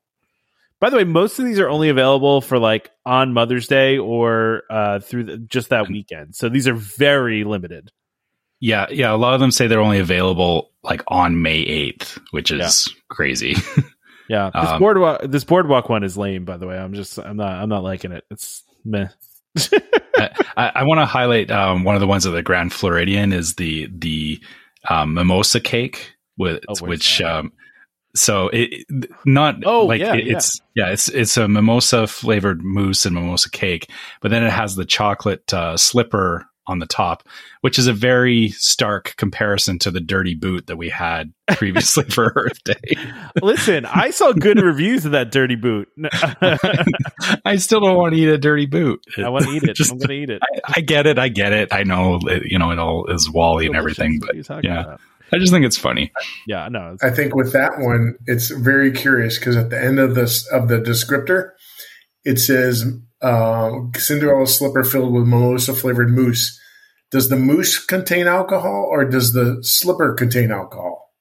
By the way, most of these are only available for like on Mother's Day or uh, through the, just that weekend. So these are very limited. Yeah. Yeah. A lot of them say they're only available like on May 8th, which is crazy. Yeah, this Um, boardwalk this boardwalk one is lame. By the way, I'm just I'm not I'm not liking it. It's meh. I, I want to highlight um, one of the ones at the Grand Floridian is the the um, mimosa cake with Oh, which um, so it not Oh, like yeah, it- it's yeah it's it's a mimosa flavored mousse and mimosa cake, but then it has the chocolate uh, slipper on the top, which is a very stark comparison to the dirty boot that we had previously for Earth Day. Listen, I saw good reviews of that dirty boot. I still don't want to eat a dirty boot. I want to eat it. Just- I'm going to eat it. I, I get it. I get it. I know, you know, it all is WALL-E and everything, but yeah. about? I just think it's funny. Yeah, no. It's, I think with that one, it's very curious because at the end of this of the descriptor, it says um, Cinderella slipper filled with mimosa flavored mousse. Does the mousse contain alcohol or does the slipper contain alcohol?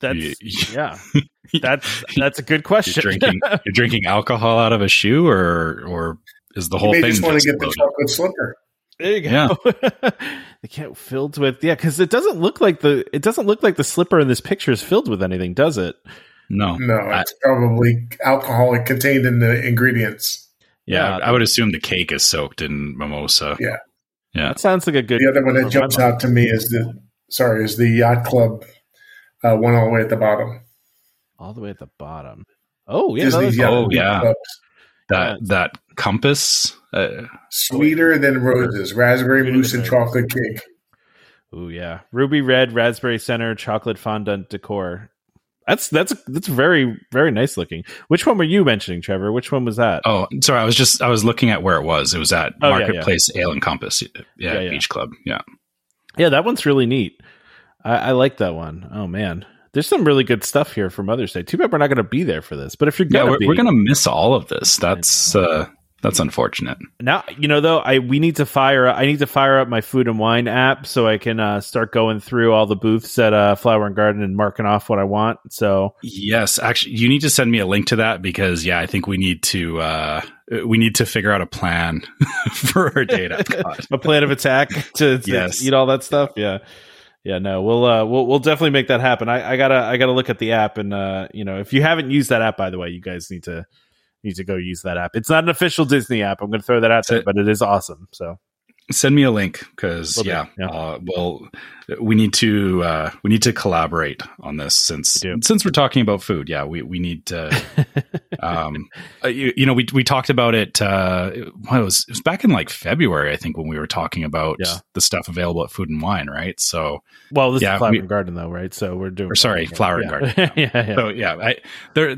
that's You- yeah. That's that's a good question. You're drinking, you're drinking alcohol out of a shoe, or or is the whole you may thing just want to get the chocolate slipper. There you go. they can't filled with yeah, because it doesn't look like the it doesn't look like the slipper in this picture is filled with anything, does it? No, No, I- it's probably alcohol contained in the ingredients. yeah, Yeah. I would assume the cake is soaked in mimosa. Yeah. yeah. That sounds like a good. The other one that jumps out to me is the sorry is the yacht club uh, one all the way at the bottom. all the way at the bottom. Oh yeah, Disney's Oh, yeah. Clubs. That that compass. Uh, sweeter than roses, raspberry Sweeter mousse and roses. chocolate cake. Oh yeah, ruby red, raspberry center, chocolate fondant decor. That's that's that's very very nice looking. Which one were you mentioning, Trevor? Which one was that? oh, sorry. I was just I was looking at where it was. It was at Oh, yeah, yeah. Marketplace Ale and Compass. Yeah, Yeah, yeah. Beach Club. Yeah. Yeah, that one's really neat. I, I like that one. Oh man, there's some really good stuff here for Mother's Day. Too bad we're not going to be there for this. But if you're Yeah, gonna we're, be, we're gonna miss all of this. That's uh, that's unfortunate. now you know though i we need to fire i need to fire up my food and wine app so i can uh, start going through all the booths at uh, flower and garden and marking off what i want so Yes, actually, you need to send me a link to that because yeah, I think we need to uh, we need to figure out a plan for our data. a plan of attack to, to Yes. eat all that stuff yeah yeah no we'll uh we'll, we'll definitely make that happen i i gotta i gotta look at the app and uh you know if you haven't used that app by the way you guys need to need to go use that app. It's not an official disney app. I'm gonna throw that out there but it is awesome so Send me a link because yeah, yeah. Uh, well, we need to uh, we need to collaborate on this since We since we're talking about food. Yeah, we we need to. um, uh, you, you know, we we talked about it. Uh, well, it was it was back in like February, I think, when we were talking about Yeah. the stuff available at Food and Wine, right? So well this Yeah, is flower we- and garden though right so we're doing Or sorry, Flower and. Garden, yeah yeah so yeah, I, they're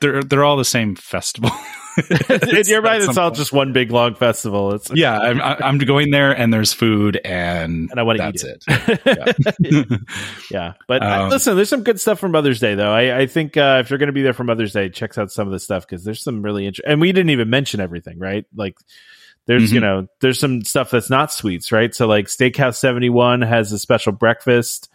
they're they're all the same festival. in your mind, it's all just one big long festival. It's yeah. I'm I- I'm going there, and there's food, and and I want to eat it. it. yeah, but uh, Um, listen, there's some good stuff for Mother's Day, though. I, I think uh, if you're going to be there for Mother's Day, check out some of the stuff because there's some really interesting. And we didn't even mention everything, right? Like, there's Mhm. you know, there's some stuff that's not sweets, right? So like Steakhouse 71 has a special breakfast.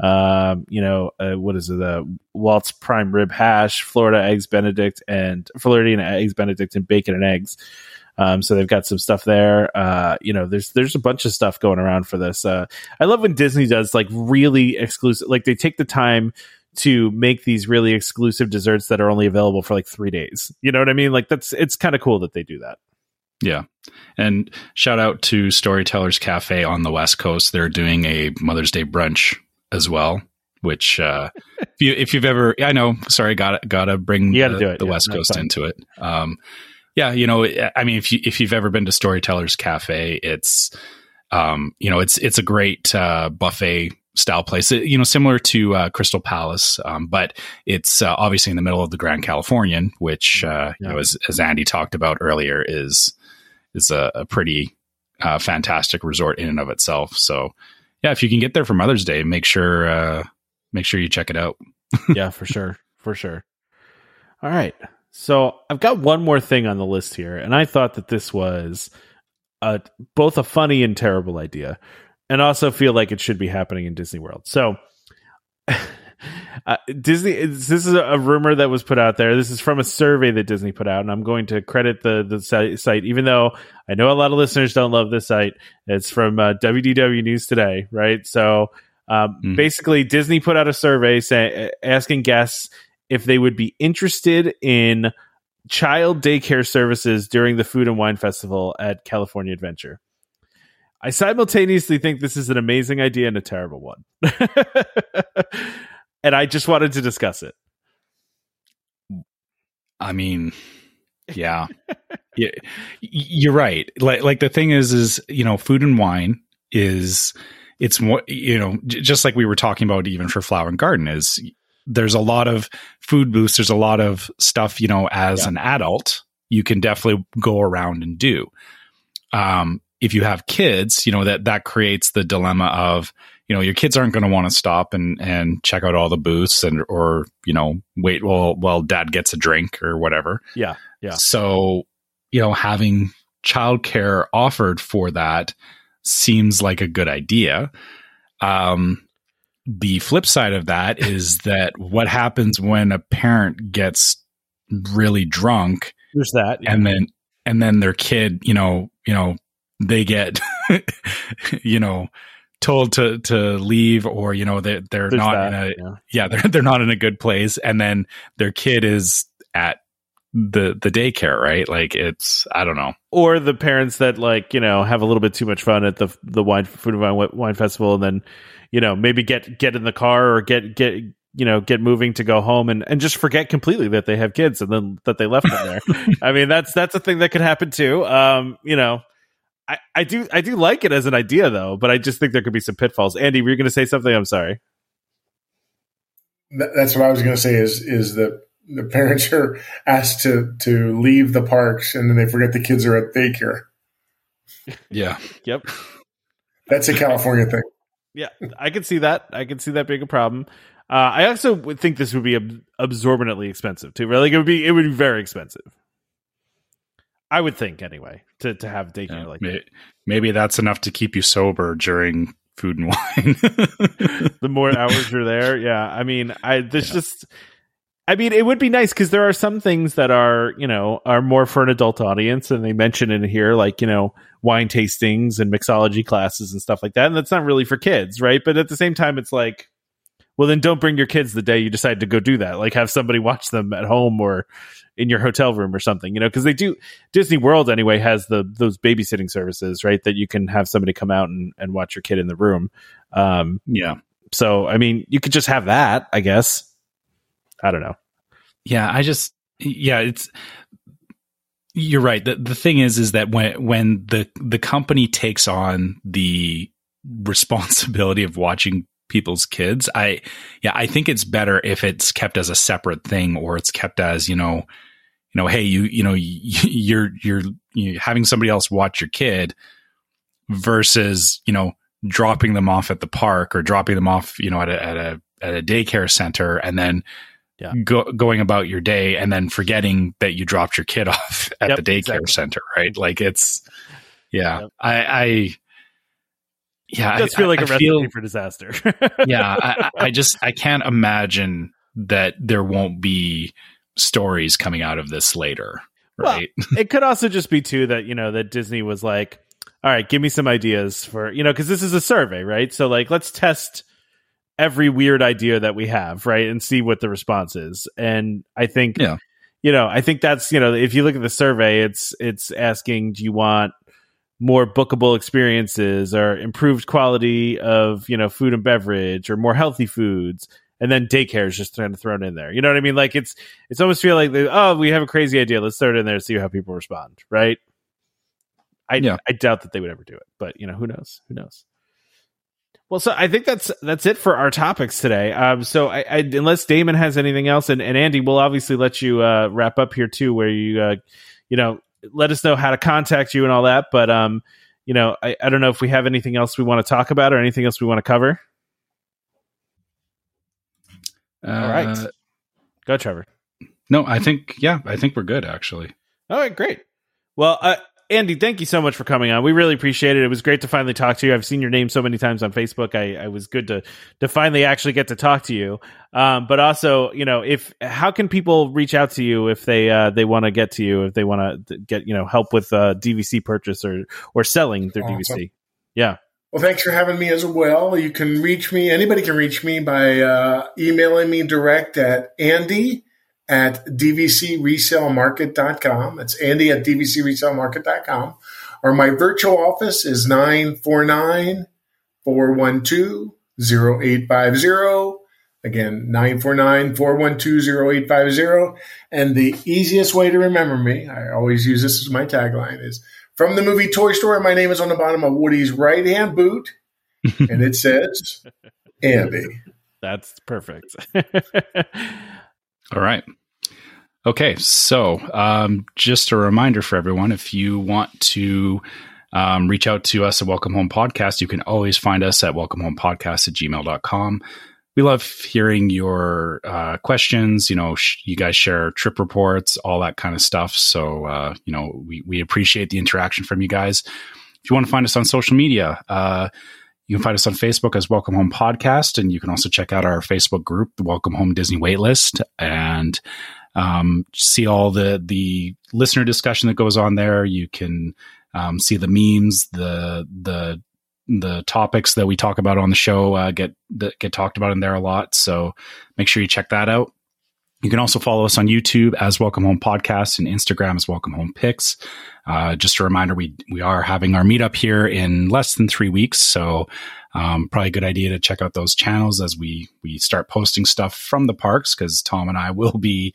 Um, you know, uh, what is it? Uh, Walt's prime rib hash, Florida eggs Benedict, and Floridian eggs Benedict and bacon and eggs. Um, so they've got some stuff there. Uh, you know, there's there's a bunch of stuff going around for this. Uh, I love when Disney does like really exclusive, like they take the time to make these really exclusive desserts that are only available for like three days. You know what I mean? Like that's it's kind of cool that they do that. Yeah. And shout out to Storytellers Cafe on the West Coast. They're doing a Mother's Day brunch as well. Which, uh, if you if you've ever, I know, sorry, got gotta bring You gotta the, do it, the yeah, West Coast into it. Um, yeah, you know, I mean, if you if you've ever been to Storytellers Cafe, it's, um, you know, it's it's a great uh, buffet style place. It- you know, similar to uh, Crystal Palace, um, but it's uh, obviously in the middle of the Grand Californian, which uh, you know, as as Andy talked about earlier, is is a, a pretty uh, fantastic resort in and of itself. So, yeah, if you can get there for Mother's Day, make sure uh, make sure you check it out. yeah, for sure. For sure. All right. So I've got one more thing on the list here, and I thought that this was a, both a funny and terrible idea, and also feel like it should be happening in Disney World. So uh, Disney, this is a rumor that was put out there. This is from a survey that Disney put out, and I'm going to credit the the site, even though I know a lot of listeners don't love this site. It's from uh, WDW News Today, right? So um, Mhm. basically, Disney put out a survey saying asking guests if they would be interested in child daycare services during the Food and Wine Festival at California Adventure. I simultaneously think this is an amazing idea and a terrible one. and I just wanted to discuss it. I mean, yeah, yeah, you're right. Like, like the thing is, is you know, food and wine is it's more, you know, just like we were talking about even for flower and garden is there's a lot of food booths. There's a lot of stuff, you know, as Yeah. an adult, you can definitely go around and do. Um, if you have kids, you know, that, that creates the dilemma of, you know, your kids aren't going to want to stop and, and check out all the booths and, or, you know, wait while, while dad gets a drink or whatever. Yeah, yeah. So, you know, having childcare offered for that seems like a good idea. Um, the flip side of that is that what happens when a parent gets really drunk There's that. yeah. and then and then their kid, you know, you know, they get you know told to to leave or you know they they're There's not that, in a yeah. yeah they're they're not in a good place. And then their kid is at the the daycare right? Like it's i don't know. Or the parents that like you know have a little bit too much fun at the the wine food and wine, wine festival and then you know maybe get get in the car or get get you know get moving to go home and and just forget completely that they have kids and then that they left them there. I mean that's that's a thing that could happen too. Um you know I, I do I do like it as an idea though, but I just think there could be some pitfalls. Andy, were you going to say something? I'm sorry. That's what I was going to say. Is is that the parents are asked to to leave the parks and then they forget the kids are at daycare. yeah Yep. That's a California thing. Yeah, I can see that. I can see that being a problem. Uh, I also would think this would be ab- absorbently expensive too. Right? Like it would be, it would be very expensive. I would think anyway to to have daycare Yeah, like may- that. maybe that's enough to keep you sober during food and wine The more hours you're there, yeah. I mean, I there's Yeah. just. I mean, it would be nice because there are some things that are, you know, are more for an adult audience, and they mention in here, like you know, wine tastings and mixology classes and stuff like that, and that's not really for kids, right? But at the same time, it's like, well, then don't bring your kids the day you decide to go do that. Like, have somebody watch them at home or in your hotel room or something, you know, because they do. Disney World anyway has the those babysitting services, right? That you can have somebody come out and, and watch your kid in the room. Um, yeah so, I mean, you could just have that, I guess. I don't know. yeah i just yeah it's you're right the, the thing is is that when when the the company takes on the responsibility of watching people's kids i yeah i think it's better if it's kept as a separate thing or it's kept as you know you know hey you you know you're you're you having somebody else watch your kid versus you know dropping them off at the park or dropping them off you know at a at a at a daycare center and then Yeah. go, going about your day and then forgetting that you dropped your kid off at Yep, the daycare exactly. center right like it's yeah Yep. i i yeah It does I, feel like I a recipe feel, for disaster. yeah I, I just i can't imagine that there won't be stories coming out of this later right? it could also just be too that you know that Disney was like, all right, give me some ideas for you know because this is a survey, right? So like, let's test every weird idea that we have, right, and see what the response is. And I think, Yeah. you know, I think that's you know, if you look at the survey, it's it's asking, do you want more bookable experiences or improved quality of you know food and beverage or more healthy foods. And then daycare is just kind of thrown in there. You know what i mean? Like it's it's almost feel like they, oh we have a crazy idea. Let's throw it in there and see how people respond right? I Yeah. i doubt that they would ever do it but you know who knows? Who knows? Well so i think that's that's it for our topics today. Um so i, I unless damon has anything else and, and andy we'll obviously let you uh wrap up here too where you uh you know let us know how to contact you and all that but um you know i, I don't know if we have anything else we want to talk about or anything else we want to cover all right Uh, go trevor no, I think yeah, I think we're good actually. All right, great. Well, uh, Andy, thank you so much for coming on. We really appreciate it. It was great to finally talk to you. I've seen your name so many times on Facebook. I, I was good to to finally actually get to talk to you. Um, but also, you know, if how can people reach out to you if they uh, they want to get to you if they want to get you know help with uh, DVC purchase or or selling their Awesome. DVC? Yeah. Well, thanks for having me as well. You can reach me, anybody can reach me by uh, emailing me direct at Andy at dvcresalemarket.com. It's Andy at dvcresalemarket.com. Or my virtual office is 949 412 0850. Again, 949 412 0850. And the easiest way to remember me, I always use this as my tagline, is from the movie Toy Story. My name is on the bottom of Woody's right hand boot, and it says Andy. That's perfect. All right. Okay, so um, just a reminder for everyone if you want to um, reach out to us at Welcome Home Podcast, you can always find us at welcomehomepodcast at gmail.com. We love hearing your uh, questions. You know, sh- you guys share trip reports, all that kind of stuff. So, uh, you know, we, we appreciate the interaction from you guys. If you want to find us on social media, uh, you can find us on Facebook as Welcome Home Podcast, and you can also check out our Facebook group, the Welcome Home Disney Waitlist, and um, see all the the listener discussion that goes on there. You can um, see the memes, the the the topics that we talk about on the show uh, get that get talked about in there a lot. So make sure you check that out. You can also follow us on YouTube as Welcome Home Podcast and Instagram as Welcome Home Pics. Uh, just a reminder, we we are having our meetup here in less than three weeks, so um, probably a good idea to check out those channels as we we start posting stuff from the parks because Tom and I will be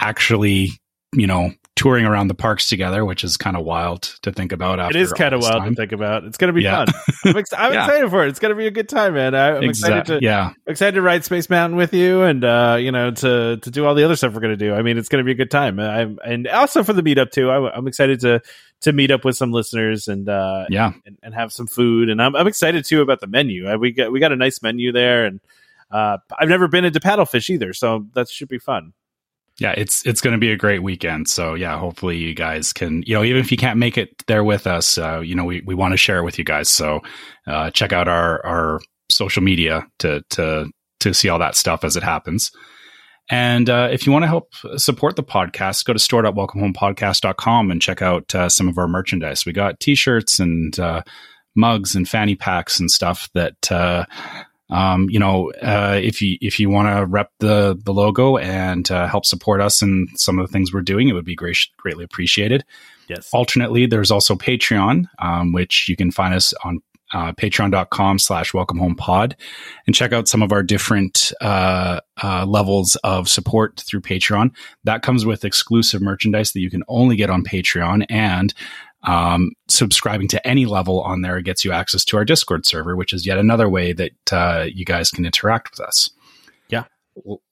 actually, you know, touring around the parks together, which is kind of wild to think about. it After is kind of wild time. to think about. It's going to be Yeah. fun. I'm, ex- I'm Yeah. excited for it. It's going to be a good time, man. I, I'm excited to yeah, excited to ride Space Mountain with you, and uh, you know to to do all the other stuff we're going to do. I mean, it's going to be a good time. I'm and also for the meetup too. I, I'm excited to to meet up with some listeners and uh, yeah. and, and have some food. And I'm I'm excited too about the menu. Uh, We got we got a nice menu there, and uh, I've never been into paddlefish either, so that should be fun. Yeah it's it's going to be a great weekend. So yeah hopefully you guys can you know even if you can't make it there with us uh, you know we, we want to share it with you guys. So uh, check out our our social media to to to see all that stuff as it happens. And uh, if you want to help support the podcast go to store.welcomehomepodcast.com and check out uh, some of our merchandise. We got t-shirts and uh, mugs and fanny packs and stuff that uh, um, you know, uh, if you if you want to rep the the logo and uh, help support us in some of the things we're doing, it would be great, greatly appreciated. Yes. Alternately, there's also Patreon, um, which you can find us on uh, patreon.com slash welcome home pod and check out some of our different uh, uh, levels of support through Patreon. That comes with exclusive merchandise that you can only get on Patreon and um, subscribing to any level on there gets you access to our Discord server, which is yet another way that uh, you guys can interact with us. Yeah.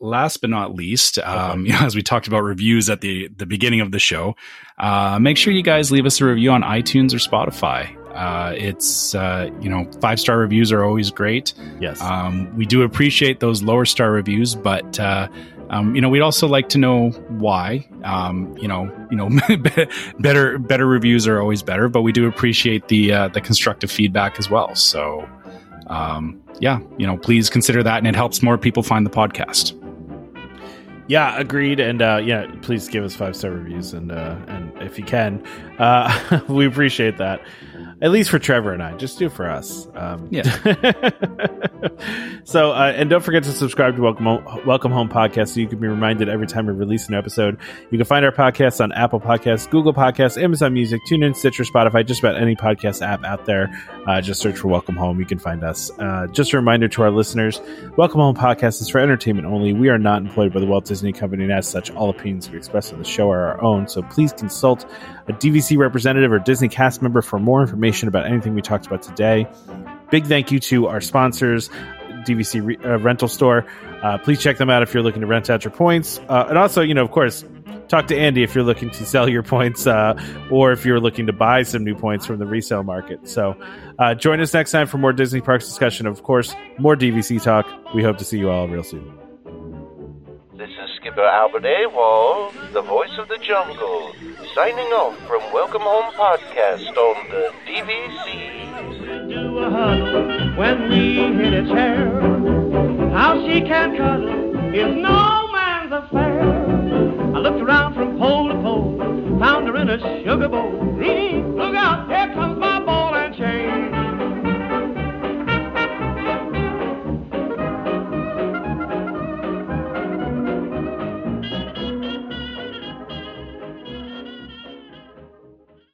Last but not least, um, you know, as we talked about reviews at the the beginning of the show, uh, make sure you guys leave us a review on iTunes or Spotify. Uh, it's uh, you know five star reviews are always great. Yes. Um, we do appreciate those lower star reviews, but uh, um, you know we'd also like to know why. Um, you know, you know, better better reviews are always better, but we do appreciate the uh, the constructive feedback as well. So, um, yeah, you know, please consider that, and it helps more people find the podcast. Yeah, agreed. And uh, yeah, please give us five star reviews, and uh, and if you can, uh, we appreciate that. At least for Trevor and I, just do it for us. Um, Yeah. so, uh, and don't forget to subscribe to Welcome Home, Welcome Home podcast so you can be reminded every time we release an episode. You can find our podcasts on Apple Podcasts, Google Podcasts, Amazon Music, TuneIn, Stitcher, Spotify, just about any podcast app out there. Uh, just search for Welcome Home. You can find us. Uh, just a reminder to our listeners Welcome Home podcast is for entertainment only. We are not employed by the Walt Disney Company, and as such, all opinions we express on the show are our own. So please consult a DVC representative or Disney cast member for more information about anything we talked about today. Big thank you to our sponsors, DVC re- uh, Rental Store. Uh, please check them out if you're looking to rent out your points. Uh, and also, you know, of course, talk to Andy if you're looking to sell your points uh, or if you're looking to buy some new points from the resale market. So uh, join us next time for more Disney Parks discussion. Of course, more DVC talk. We hope to see you all real soon. This is Skipper Albert Awol, the voice of the jungle, signing off from Welcome Home Podcast on the DVC. When we hit a chair, how she can cuddle is no man's affair. I looked around from pole to pole, found her in a sugar bowl. Look out, here comes my ball and chain.